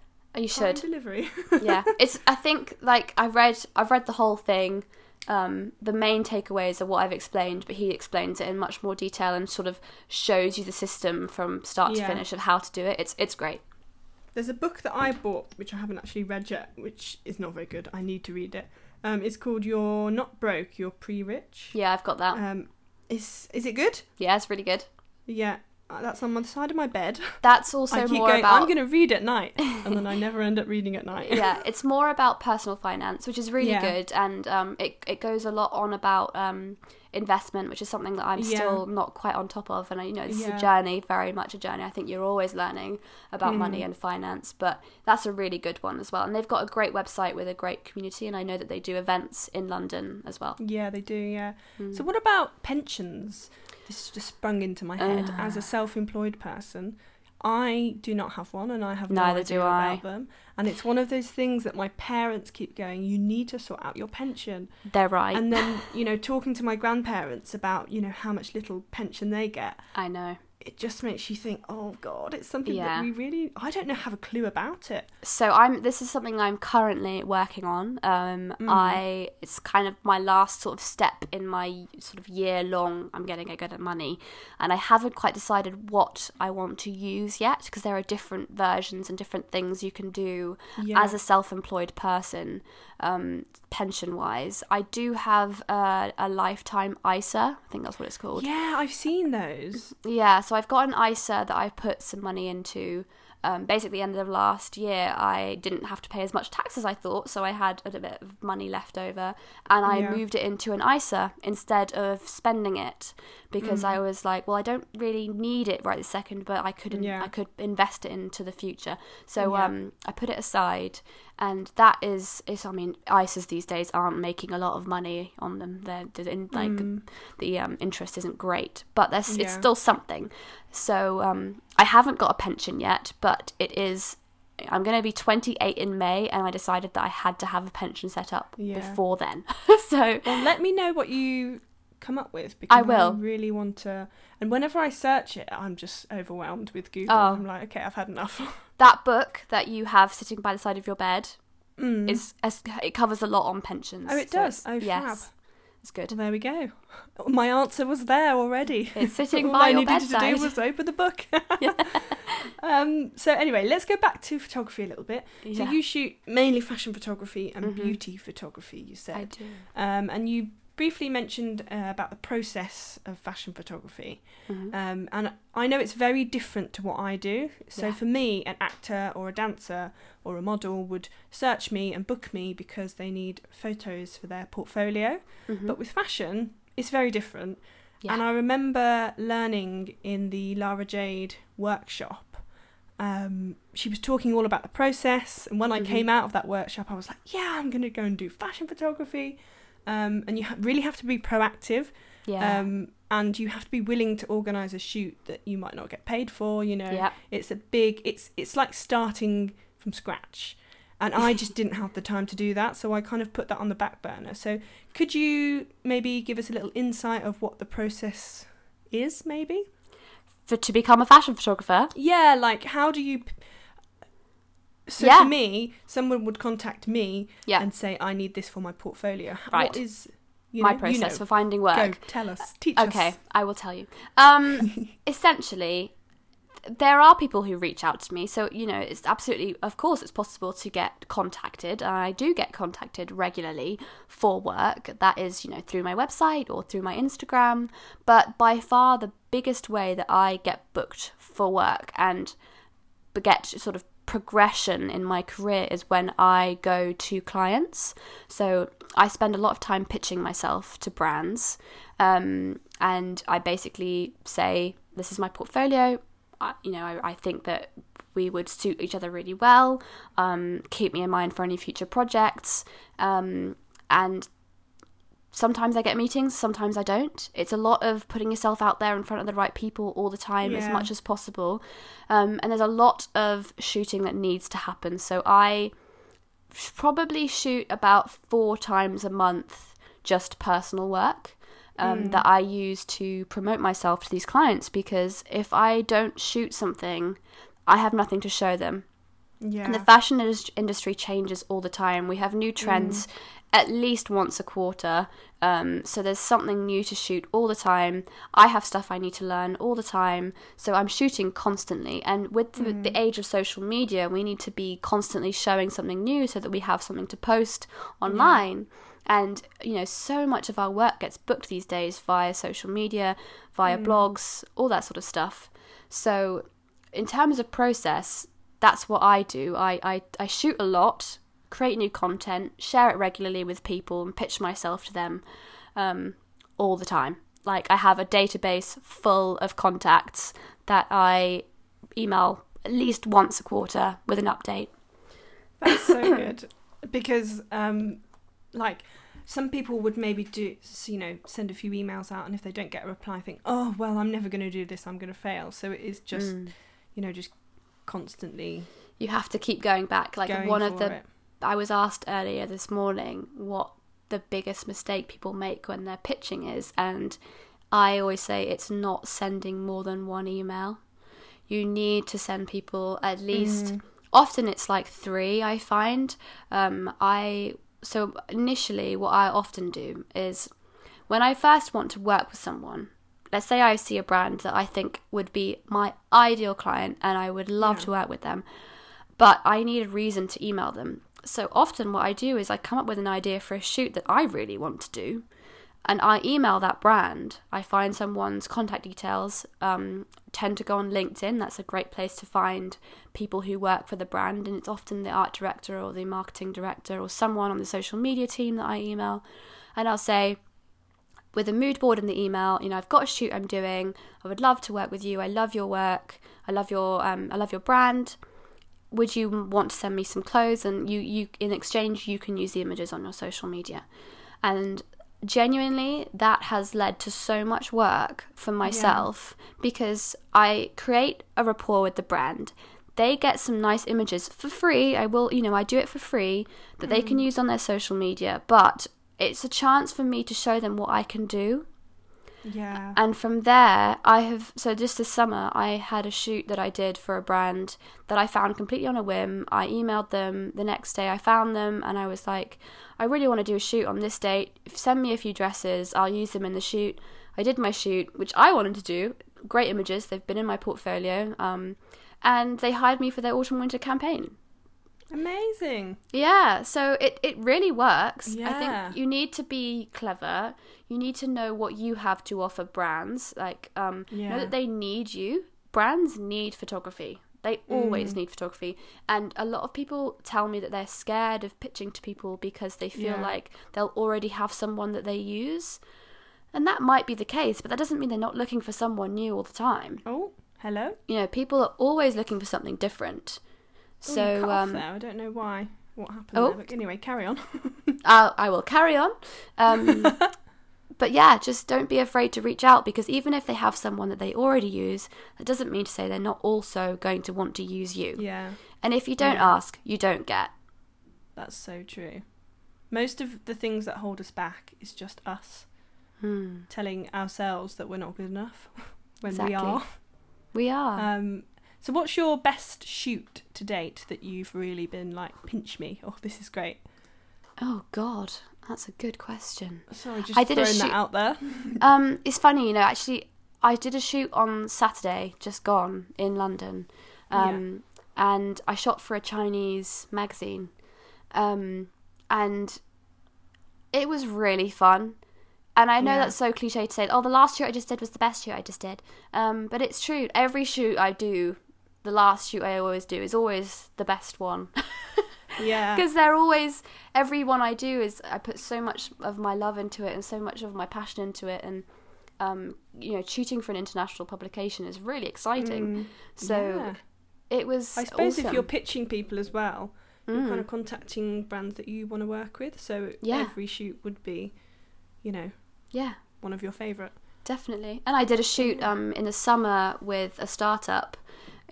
You Prime should. delivery. yeah, it's. I think like I've read. I've read the whole thing. Um, the main takeaways are what I've explained, but he explains it in much more detail and sort of shows you the system from start to finish of how to do it. It's it's great. There's a book that I bought, which I haven't actually read yet, which is not very good. I need to read it. Um, it's called "You're Not Broke, You're Pre-Rich." Yeah, I've got that. Um, is is it good? Yeah, it's really good. Yeah, that's on the side of my bed. That's also I keep more going. about. I'm going to read at night, and then I never end up reading at night. yeah, it's more about personal finance, which is really Yeah. good, and um, it it goes a lot on about um, investment, which is something that I'm Yeah. still not quite on top of. And I, you know, this is a journey, very much a journey. I think you're always learning about money Mm. and finance, but that's a really good one as well. And they've got a great website with a great community, and I know that they do events in London as well. Yeah, they do. Yeah. Mm. So, what about pensions? This just sprung into my head. Uh. As a self-employed person, I do not have one, and I have no Neither idea do I. about them. And it's one of those things that my parents keep going. You need to sort out your pension. They're right. And then, you know, talking to my grandparents about, you know, how much little pension they get. I know. It just makes you think, oh God, it's something Yeah. that we really, I don't know, have a clue about it. so I'm this is something I'm currently working on. Um, Mm. I it's kind of my last sort of step in my sort of year long. I'm getting a good at money, and I haven't quite decided what I want to use yet because there are different versions and different things you can do Yeah. as a self-employed person, um, pension wise. I do have a, a lifetime ISA. I think that's what it's called. Yeah, I've seen those. Yeah, so I've got an ISA that I've put some money into. Um, basically, end of last year, I didn't have to pay as much tax as I thought, so I had a bit of money left over, and I Yeah. moved it into an ISA instead of spending it because Mm. I was like, well, I don't really need it right this second, but I could Yeah. I could invest it into the future. So Yeah. um, I put it aside, and that is is I mean, ISAs these days aren't making a lot of money on them. They're, they're in, like the um, interest isn't great, but there's it's still something. So um, I haven't got a pension yet, but it is. I'm going to be 28 in May, and I decided that I had to have a pension set up Yeah. before then. so Well, let me know what you come up with because I will. really want to. And whenever I search it, I'm just overwhelmed with Google. Oh. I'm like, okay, I've had enough. that book that you have sitting by the side of your bed Mm. is it covers a lot on pensions. Oh, it so does? Oh, yes, fab. It's good. Well, there we go. My answer was there already. It's sitting by your bedside. All I needed to do was open the book. um, so anyway, let's go back to photography a little bit. So you shoot mainly fashion photography and Mhm. beauty photography. You said. I do. um, and you briefly mentioned uh, about the process of fashion photography. Mhm. Um, and I know it's very different to what I do. So Yeah. for me, an actor or a dancer or a model would search me and book me because they need photos for their portfolio. Mhm. But with fashion, it's very different. Yeah. And I remember learning in the Lara Jade workshop. Um, she was talking all about the process, and when I Mhm. came out of that workshop, I was like, "Yeah, I'm going to go and do fashion photography." Um, and you ha- really have to be proactive, yeah. um, and you have to be willing to organise a shoot that you might not get paid for. You know, yeah. it's a big. It's it's like starting from scratch, and I just didn't have the time to do that, so I kind of put that on the back burner. So could you maybe give us a little insight of what the process is, maybe? For to become a fashion photographer. Yeah, like how do you? So Yeah. for me, someone would contact me Yeah. and say, "I need this for my portfolio." Right. What is you my know, process you know. for finding work. Go tell us, teach Okay, us. I will tell you. Um, essentially, there are people who reach out to me. So, you know, it's absolutely, of course, it's possible to get contacted. And I do get contacted regularly for work. That is, you know, through my website or through my Instagram. But by far the biggest way that I get booked for work and get sort of progression in my career is when I go to clients. So I spend a lot of time pitching myself to brands, um, and I basically say, "This is my portfolio. I, you know, I, I think that we would suit each other really well. Um, keep me in mind for any future projects." Um, and sometimes I get meetings, sometimes I don't. It's a lot of putting yourself out there in front of the right people all the time as much as possible. Um, and there's a lot of shooting that needs to happen. So I probably shoot about four times a month just personal work. Um, That I use to promote myself to these clients because if I don't shoot something, I have nothing to show them. Yeah. And the fashion industry changes all the time. We have new mm. trends at least once a quarter. Um, so there's something new to shoot all the time. I have stuff I need to learn all the time. So I'm shooting constantly. And with the, the mm. age of social media, we need to be constantly showing something new so that we have something to post online. And, you know, so much of our work gets booked these days via social media, via mm. blogs, all that sort of stuff. So, in terms of process, that's what I do. I, I, I shoot a lot, create new content, share it regularly with people, and pitch myself to them um, all the time. Like, I have a database full of contacts that I email at least once a quarter with an update. That's so good because, um, like, some people would maybe do, you know, send a few emails out, and if they don't get a reply, think, oh well, I'm never going to do this. I'm going to fail. So it is just, Mm. you know, just constantly You have to keep going back. Like, going one of the it. I was asked earlier this morning what the biggest mistake people make when they're pitching is, and I always say it's not sending more than one email. You need to send people at least. Mm. Often it's like three. I find. Um, I so initially what I often do is when I first want to work with someone. Let's say I see a brand that I think would be my ideal client and I would love Yeah. to work with them, but I need a reason to email them. So often, what I do is I come up with an idea for a shoot that I really want to do, and I email that brand. I find someone's contact details, um, tend to go on LinkedIn. That's a great place to find people who work for the brand, and it's often the art director or the marketing director or someone on the social media team that I email. And I'll say, with a mood board in the email, you know, I've got a shoot I'm doing. I would love to work with you. I love your work. I love your um, I love your brand. Would you want to send me some clothes? And you, you in exchange, you can use the images on your social media. And genuinely, that has led to so much work for myself because I create a rapport with the brand. They get some nice images for free. I will, you know, I do it for free that they can use on their social media, but it's a chance for me to show them what I can do. Yeah. And from there, I have so just this summer, I had a shoot that I did for a brand that I found completely on a whim. I emailed them the next day. I found them and I was like, I really want to do a shoot on this date. Send me a few dresses. I'll use them in the shoot. I did my shoot, which I wanted to do. Great images. They've been in my portfolio. Um, and they hired me for their autumn winter campaign. Amazing. Yeah, so it, it really works. Yeah. I think you need to be clever. You need to know what you have to offer brands. Like, um, know that they need you. Brands need photography. They always Mm. need photography. And a lot of people tell me that they're scared of pitching to people because they feel Yeah. like they'll already have someone that they use. And that might be the case, but that doesn't mean they're not looking for someone new all the time. Oh, hello. You know, people are always looking for something different. Oh, So, cut off um, there. I don't know why. What happened Oh. there? But anyway, carry on. I'll, I will carry on. Um, but yeah, just don't be afraid to reach out because even if they have someone that they already use, that doesn't mean to say they're not also going to want to use you. yeah, And if you don't Yeah. ask, you don't get. that's so true. Most of the things that hold us back is just us Hmm. telling ourselves that we're not good enough when Exactly. we are. We are. Um, so, what's your best shoot to date that you've really been like, pinch me? Oh, this is great. oh God, that's a good question. Sorry, just I did a throwing that shoot- out there. Um, it's funny, you know. Actually, I did a shoot on Saturday, just gone in London, um, and I shot for a Chinese magazine, um, and it was really fun. And I know Yeah. that's so cliche to say. Oh, the last shoot I just did was the best shoot I just did. Um, but it's true. Every shoot I do, the last shoot I always do is always the best one. Yeah. because they're always every one I do is I put so much of my love into it and so much of my passion into it and um, you know shooting for an international publication is really exciting Mm, so yeah. it was I suppose if you're pitching people as well, you're Mm. kind of contacting brands that you want to work with. So Yeah. every shoot would be, you know, yeah one of your favourite. definitely and I did a shoot um, in the summer with a startup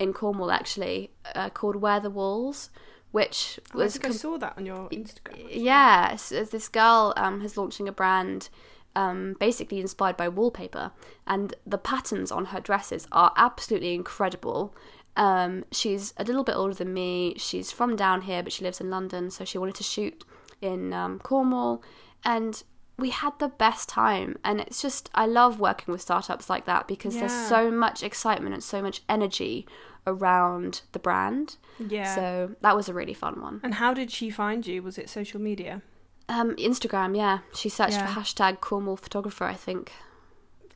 in Cornwall actually uh, called Where the Walls which Oh, I was think I saw that on your Instagram. actually. Yeah, so this girl um, is launching a brand um, basically inspired by wallpaper, and the patterns on her dresses are absolutely incredible. Um, she's a little bit older than me. She's from down here, but she lives in London, so she wanted to shoot in um, Cornwall, and we had the best time. And it's just, I love working with startups like that because there's so much excitement and so much energy around the brand. Yeah. So that was a really fun one. and how did she find you? Was it social media? Um, Instagram, yeah. She searched Yeah. for hashtag Cornwall photographer, I think.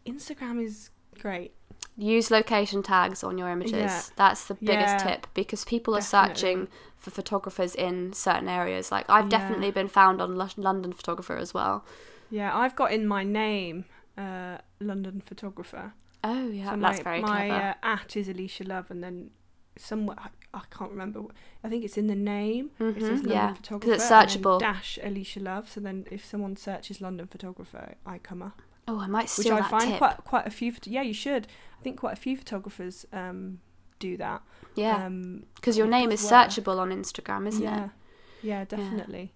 Instagram is great. Use location tags on your images. Yeah. That's the biggest Yeah. tip because people are Definitely. searching for photographers in certain areas. Like I've definitely been found on Lo- London photographer as well. Yeah, I've got in my name uh, London photographer. Oh yeah, so that's my, very my clever. uh, at is Alicia Love, and then somewhere I, I can't remember. I think it's in the name. It says Mhm, London yeah, photographer. it's searchable. dash Alicia Love. So then, if someone searches London photographer, I come up. oh, I might Which steal I that find tip. quite quite a few. Yeah, you should. I think quite a few photographers um, do that. yeah, Um, because your name is searchable on Instagram, isn't yeah. it? Yeah, definitely.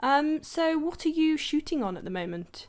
Um, so what are you shooting on at the moment?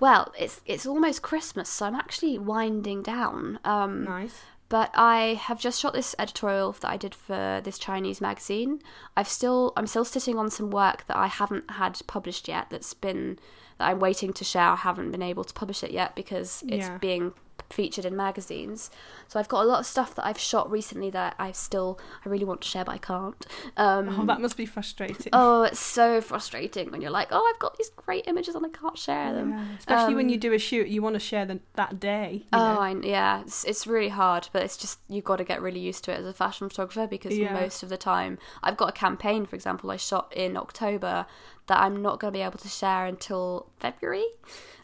Well, it's it's almost Christmas, so I'm actually winding down. Um, Nice. but I have just shot this editorial that I did for this Chinese magazine. I've still I'm still sitting on some work that I haven't had published yet. That's been that I'm waiting to share. I haven't been able to publish it yet because it's Yeah. being featured in magazines. So I've got a lot of stuff that I've shot recently that I still I really want to share, but I can't. Um, Oh, that must be frustrating. Oh, it's so frustrating when you're like, oh, I've got these great images and I can't share them. Yeah, Especially when you Um, do a shoot, you want to share them that day. Oh. I, yeah, it's, it's really hard, but it's just you've got to get really used to it as a fashion photographer because Yeah. most of the time, I've got a campaign, for example, I shot in October that I'm not going to be able to share until February.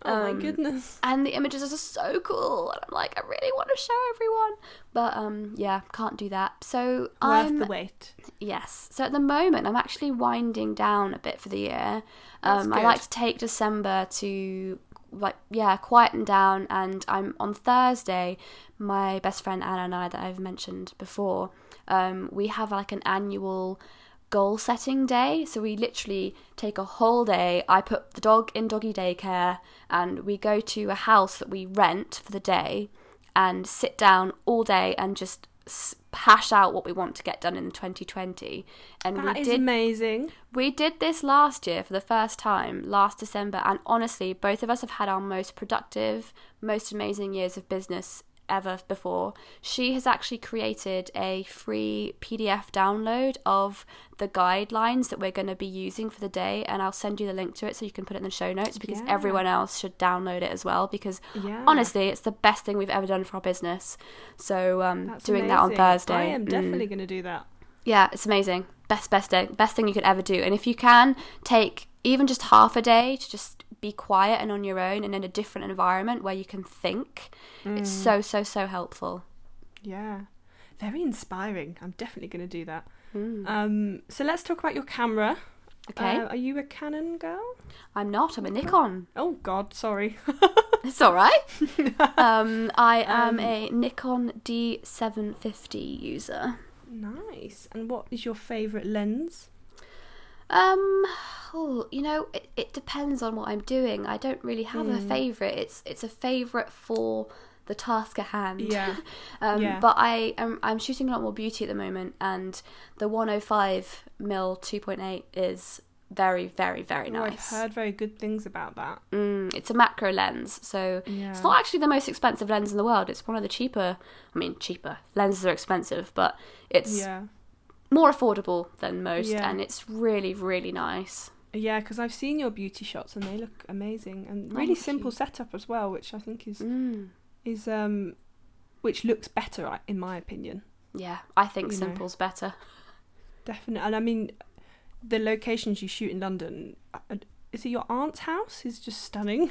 oh my um, goodness. And the images are just so cool, and I'm like, I really want to show everyone, but um, yeah, can't do that. So Worth I'm the wait. Yes. So at the moment, I'm actually winding down a bit for the year. Um, I like to take December to like yeah quieten down, and I'm on Thursday. My best friend Anna and I that I've mentioned before, um, we have like an annual goal setting day. So we literally take a whole day. I put the dog in doggy daycare, and we go to a house that we rent for the day, and sit down all day and just hash out what we want to get done in 2020 and That we is did amazing. we did this last year for the first time last december and honestly both of us have had our most productive most amazing years of business ever before she has actually created a free pdf download of the guidelines that we're going to be using for the day and i'll send you the link to it so you can put it in the show notes because Yeah. everyone else should download it as well because Yeah. honestly it's the best thing we've ever done for our business so um, doing that on thursday I am mm. definitely going to do that. Yeah, it's amazing. Best, best day, best thing you could ever do. And if you can take even just half a day to just be quiet and on your own and in a different environment where you can think, it's Mm. so, so, so helpful. Yeah. Very inspiring. I'm definitely going to do that. Mm. Um, so let's talk about your camera. Okay. Uh, are you a Canon girl? I'm not. I'm a Nikon. Oh God, sorry. It's all right. um, I am Um, a Nikon D750 user. nice. And what is your favourite lens? Um, oh, you know, it, it depends on what I'm doing. I don't really have a Mm. favorite. It's it's a favorite for the task at hand. Yeah. um, Yeah. But I am I'm shooting a lot more beauty at the moment, and the 105 mil 2.8 is very very very Oh, I've heard very good things about that. Mm, it's a macro lens, so Yeah. it's not actually the most expensive lens in the world. It's one of the cheaper. I mean, cheaper lenses are expensive, but it's Yeah. More affordable than most, Yeah. and it's really really nice. Yeah, because I've seen your beauty shots and they look amazing and really Thank simple you. setup as well, which I think is Mm. is um, which looks better in my opinion. Yeah, I think You know. simple's better. Definitely, and I mean, the locations you shoot in London. uh, Is it your aunt's house? Is just stunning.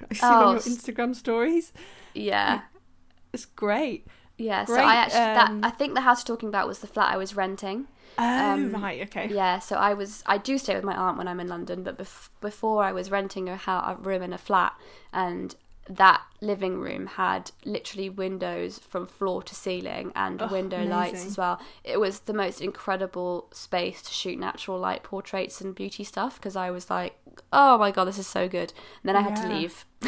I see Oh, on your Instagram stories. Yeah. It's great. Yeah, so I actually um, that I think the house you're talking about was the flat I was renting. Oh Um, right, okay. Yeah, so I was I do stay with my aunt when I'm in London, but bef- before I was renting a, house, a room in a flat, and that living room had literally windows from floor to ceiling and Oh, window lights as well. It was the most incredible space to shoot natural light portraits and beauty stuff because I was like, oh my god, this is so good. And then I had to leave.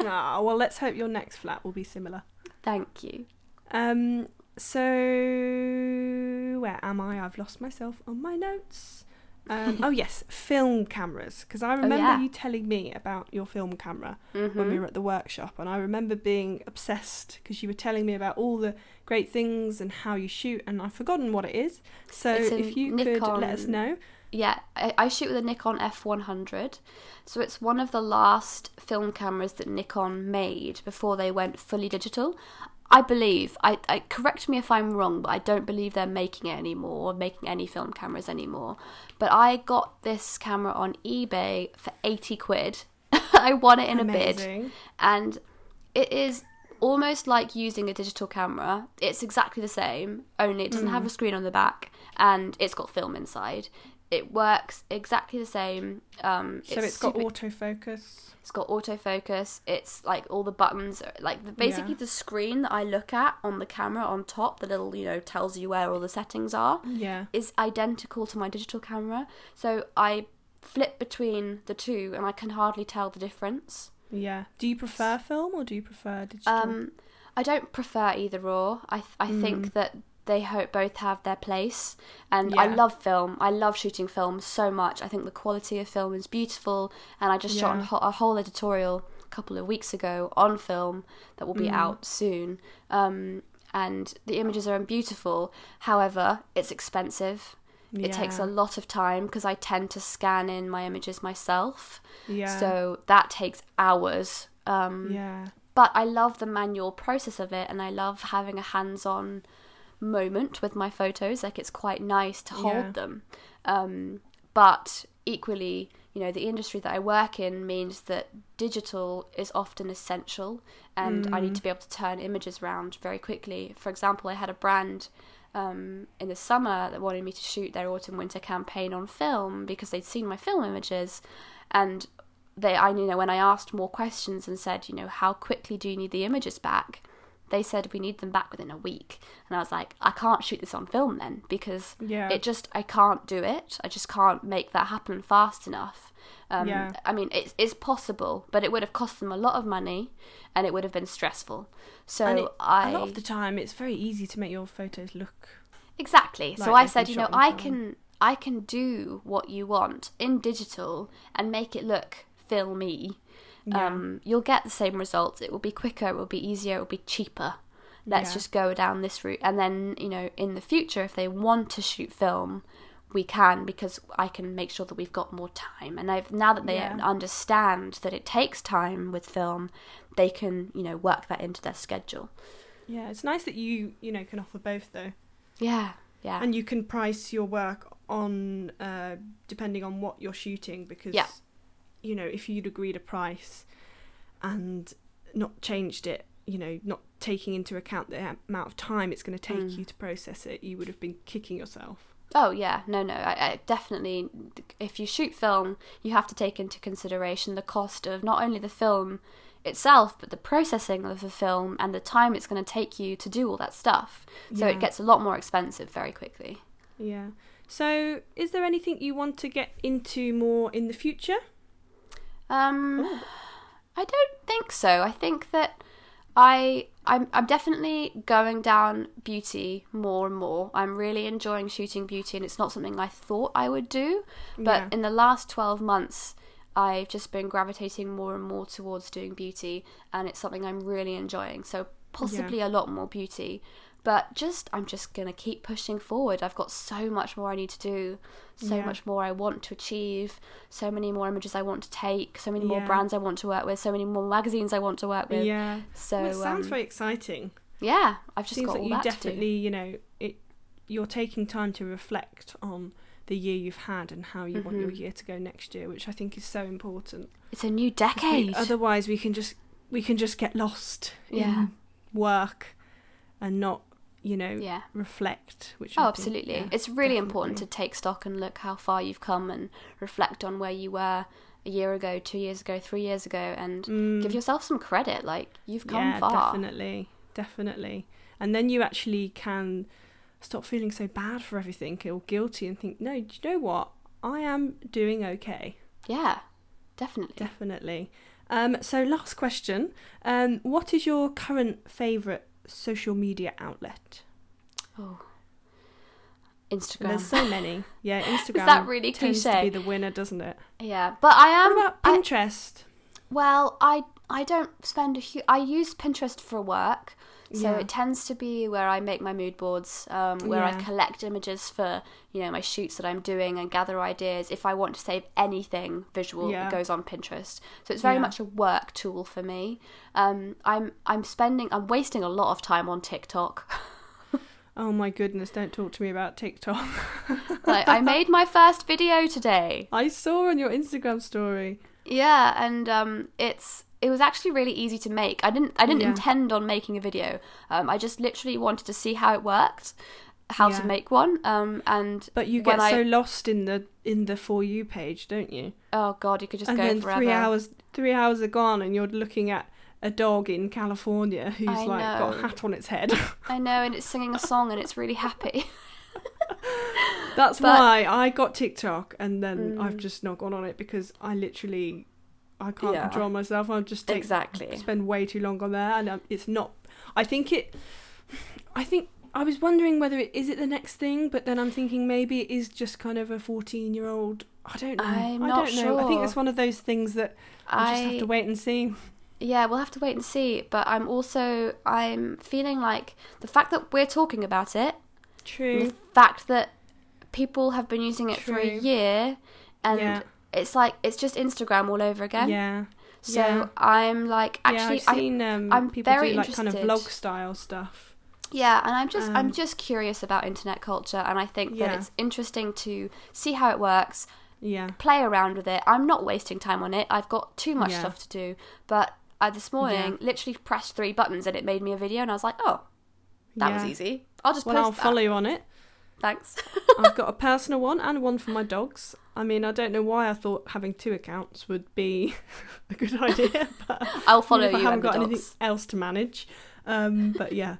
Ah, well, let's hope your next flat will be similar. Thank you. Um, so where am I? I've lost myself on my notes. Um, oh yes, film cameras. Because I remember yeah. you telling me about your film camera hmm when we were at the workshop, and I remember being obsessed because you were telling me about all the great things and how you shoot, and I've forgotten what it is. So if you could let us know. Yeah, I, I shoot with a Nikon F100. So it's one of the last film cameras that Nikon made before they went fully digital. I believe, I, I correct me if I'm wrong, but I don't believe they're making it anymore or making any film cameras anymore. But I got this camera on eBay for 80 quid. I won it in a bid and it is almost like using a digital camera. It's exactly the same, only it doesn't have mm. a screen on the back and it's got film inside. It works exactly the same. Um, So it's got super- autofocus. it's got autofocus. It's like all the buttons, are- like the, basically Yeah. the screen that I look at on the camera on top, the little you know tells you where all the settings are Yeah. is identical to my digital camera. So I flip between the two and I can hardly tell the difference. Yeah. Do you prefer film or do you prefer digital? Um, I don't prefer either or. I th- I Mm. think that they hope both have their place, and I love film. I love shooting film so much. I think the quality of film is beautiful, and I just shot Yeah. a a whole editorial a couple of weeks ago on film that will be Mm. out soon. Um, and the images are beautiful. However, it's expensive. It takes a lot of time because I tend to scan in my images myself. Yeah. So that takes hours. Um, yeah. but I love the manual process of it and I love having a hands on moment with my photos. Like it's quite nice to hold Yeah. them. Um, but equally, you know, the industry that I work in means that digital is often essential and I need to be able to turn images around very quickly. For example, I had a brand um, in the summer that wanted me to shoot their autumn winter campaign on film because they'd seen my film images and they I you know when I asked more questions and said you know how quickly do you need the images back they said we need them back within a week and I was like I can't shoot this on film then because Yeah. it just I can't do it I just can't make that happen fast enough um, Yeah. I mean it's, it's possible but it would have cost them a lot of money and it would have been stressful so it, I a lot of the time, it's very easy to make your photos look. Exactly. so I said, you know, I film. can I can do what you want in digital and make it look filmy. Yeah. Um, you'll get the same results. It will be quicker. It will be easier. It will be cheaper. Let's Yeah. just go down this route. And then, you know, in the future, if they want to shoot film, we can because I can make sure that we've got more time. And I've now that they Yeah. understand that it takes time with film, they can, you know, work that into their schedule. Yeah, it's nice that you you know can offer both though, Yeah. Yeah. and you can price your work on uh, depending on what you're shooting because Yeah. You know if you'd agreed a price and not changed it, you know, not taking into account the amount of time it's going to take Mm. you to process it, you would have been kicking yourself. Oh yeah, no, no. I, I definitely, if you shoot film, you have to take into consideration the cost of not only the film itself, but the processing of the film and the time it's going to take you to do all that stuff. So Yeah. it gets a lot more expensive very quickly. Yeah. So, is there anything you want to get into more in the future? Um, Ooh. I don't think so. I think that I I'm I'm definitely going down beauty more and more. I'm really enjoying shooting beauty, and it's not something I thought I would do. But Yeah. in the last twelve months, I've just been gravitating more and more towards doing beauty, and it's something I'm really enjoying. So possibly a lot more beauty. But just I'm just gonna keep pushing forward. I've got so much more I need to do, so Yeah. much more I want to achieve, so many more images I want to take, so many more brands I want to work with, so many more magazines I want to work with. yeah. So Well, it sounds um, very exciting. yeah, I've just Seems got like all you that definitely, you know, it. You're taking time to reflect on the year you've had and how you want your Mhm. year to go next year, which I think is so important. It's a new 'Cause we- decade. otherwise, we can just we can just get lost Yeah. in work and not, you know, yeah. reflect. Which Oh, think- absolutely. yeah, it's really important to take stock and look how far you've come and reflect on where you were a year ago, two years ago, three years ago, and Mm, give yourself some credit. Like you've come yeah, far. definitely, definitely. And then you actually can stop feeling so bad for everything or guilty and think, no, do you know what? I am doing okay. Yeah, definitely. Definitely. Um, so, last question. Um, what is your current favourite social media outlet? oh, And Instagram. There's so many. Yeah, Instagram Is that really tends to cliche? be the winner, doesn't it? yeah, but I am. what about I- Pinterest? Well, I I don't spend a huge. I use Pinterest for work, so Yeah. it tends to be where I make my mood boards, um, where I collect images for you know my shoots that I'm doing and gather ideas. If I want to save anything visual, Yeah. it goes on Pinterest. So it's very Yeah. much a work tool for me. Um, I'm I'm spending I'm wasting a lot of time on TikTok. Oh my goodness, don't talk to me about TikTok. like I made my first video today. I saw on your Instagram story. Yeah, and um, it's it was actually really easy to make. I didn't I didn't Yeah. intend on making a video. Um, I just literally wanted to see how it worked, how Yeah. to make one. Um, and But you get I- so lost in the in the for you page, don't you? oh god, you could just and go then forever. three hours three hours are gone and you're looking at a dog in California who's I like got a hat on its head. I know, and it's singing a song, and it's really happy. That's But- why I got TikTok and then I've Mm. just not gone on it because I literally I can't Yeah. control myself. I'll just take, Exactly. spend way too long on there, and um, it's not. I think it. I think I was wondering whether it is it the next thing, but then I'm thinking maybe it is just kind of a 14 year old. I don't know. I'm I not don't know. I think it's one of those things that I just have to wait and see. Yeah, we'll have to wait and see. But I'm also I'm feeling like the fact that we're talking about it, True. the fact that people have been using it for a year, and Yeah. It's like it's just Instagram all over again. Yeah. So yeah. I'm like actually yeah, I've seen um, I'm people very do like kind of vlog style stuff. Yeah, and I'm just I'm Um, just curious about internet culture, and I think Yeah. that it's interesting to see how it works, Yeah. play around with it. I'm not wasting time on it. I've got too much stuff to do, but. I this morning literally pressed three buttons and it made me a video and I was like, oh, that was easy. I'll just Well, I'll that. follow you on it. Thanks. I've got a personal one and one for my dogs. I mean, I don't know why I thought having two accounts would be a good idea, but I'll follow if I you haven't got anything else to manage. Um, but yeah,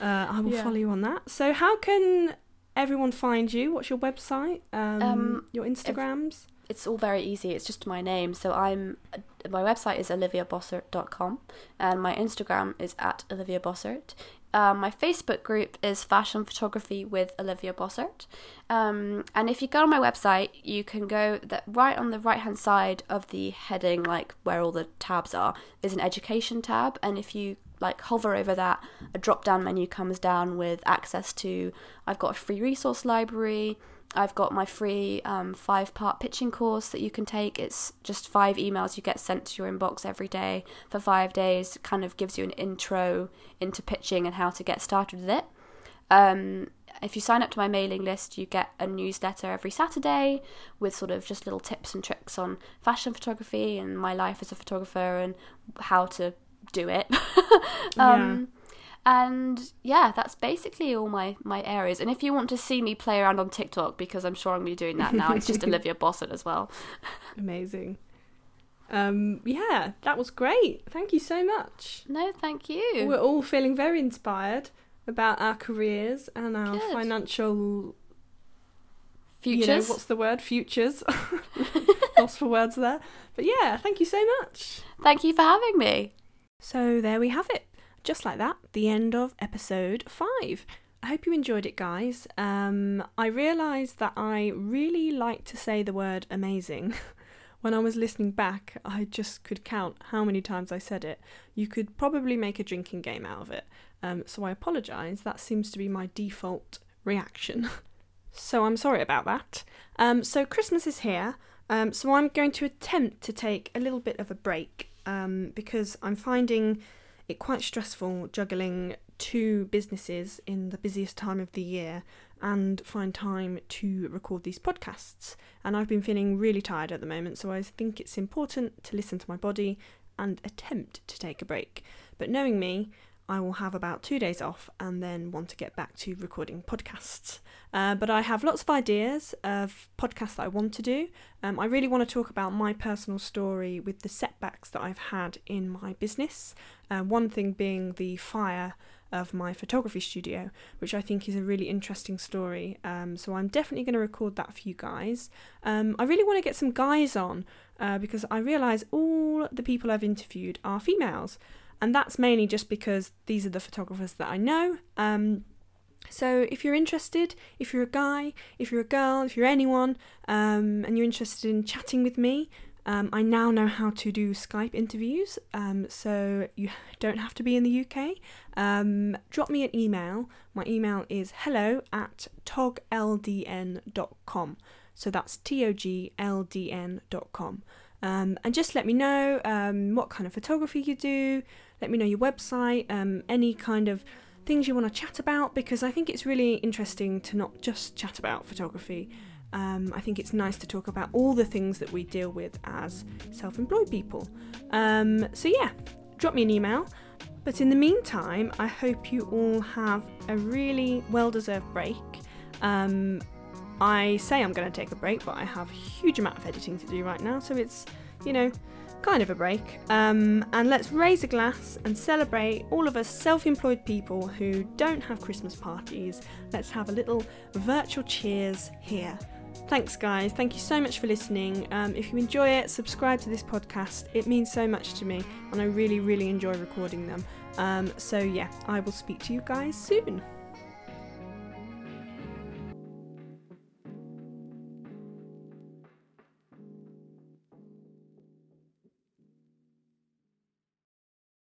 uh, I will Yeah. follow you on that. So, how can everyone find you? What's your website? Um, Um, your Instagrams? It's all very easy. It's just my name. So I'm my website is oliviabossert.com and my Instagram is at Olivia Bossert. Um, my Facebook group is Fashion Photography with Olivia Bossert. Um, and if you go on my website, you can go that right on the right hand side of the heading, like where all the tabs are, is an education tab. And if you like hover over that, a drop down menu comes down with access to I've got a free resource library. I've got my free um, five part pitching course that you can take. It's just five emails you get sent to your inbox every day for five days. Kind of gives you an intro into pitching and how to get started with it. Um, if you sign up to my mailing list, you get a newsletter every Saturday with sort of just little tips and tricks on fashion photography and my life as a photographer and how to do it. um, And yeah, that's basically all my, my areas. And if you want to see me play around on TikTok, because I'm sure I'm going to be doing that now, it's just Olivia Bossert as well. Amazing. Um, yeah, that was great. Thank you so much. No, thank you. We're all feeling very inspired about our careers and our Good. financial Futures. You know, what's the word? Futures. Lost for words there. But yeah, thank you so much. Thank you for having me. So there we have it. Just like that, the end of episode five. I hope you enjoyed it, guys. Um, I realised that I really like to say the word amazing. when I was listening back, I just could count how many times I said it. You could probably make a drinking game out of it. Um, so I apologise. That seems to be my default reaction. so I'm sorry about that. Um, so Christmas is here. Um, so I'm going to attempt to take a little bit of a break um, because I'm finding it quite stressful juggling two businesses in the busiest time of the year and find time to record these podcasts. And I've been feeling really tired at the moment, so I think it's important to listen to my body and attempt to take a break. But knowing me, I will have about two days off and then want to get back to recording podcasts. Uh, but I have lots of ideas of podcasts that I want to do. Um, I really want to talk about my personal story with the setbacks that I've had in my business. Uh, one thing being the fire of my photography studio, which I think is a really interesting story. Um, so I'm definitely going to record that for you guys. Um, I really want to get some guys on uh, because I realise all the people I've interviewed are females. And that's mainly just because these are the photographers that I know. Um, so if you're interested, if you're a guy, if you're a girl, if you're anyone, um, and you're interested in chatting with me, um, I now know how to do Skype interviews. Um, so you don't have to be in the UK. Um, drop me an email. My email is hello at togldn.com. So that's T O G L D N.com. Um, and just let me know um, what kind of photography you do. Let me know your website, um, any kind of things you want to chat about, because I think it's really interesting to not just chat about photography. Um, I think it's nice to talk about all the things that we deal with as self employed people. Um, so, yeah, drop me an email. But in the meantime, I hope you all have a really well deserved break. Um, I say I'm going to take a break, but I have a huge amount of editing to do right now, so it's, you know, kind of a break. Um, and let's raise a glass and celebrate all of us self employed people who don't have Christmas parties. Let's have a little virtual cheers here. Thanks, guys. Thank you so much for listening. Um, if you enjoy it, subscribe to this podcast. It means so much to me, and I really, really enjoy recording them. Um, so, yeah, I will speak to you guys soon.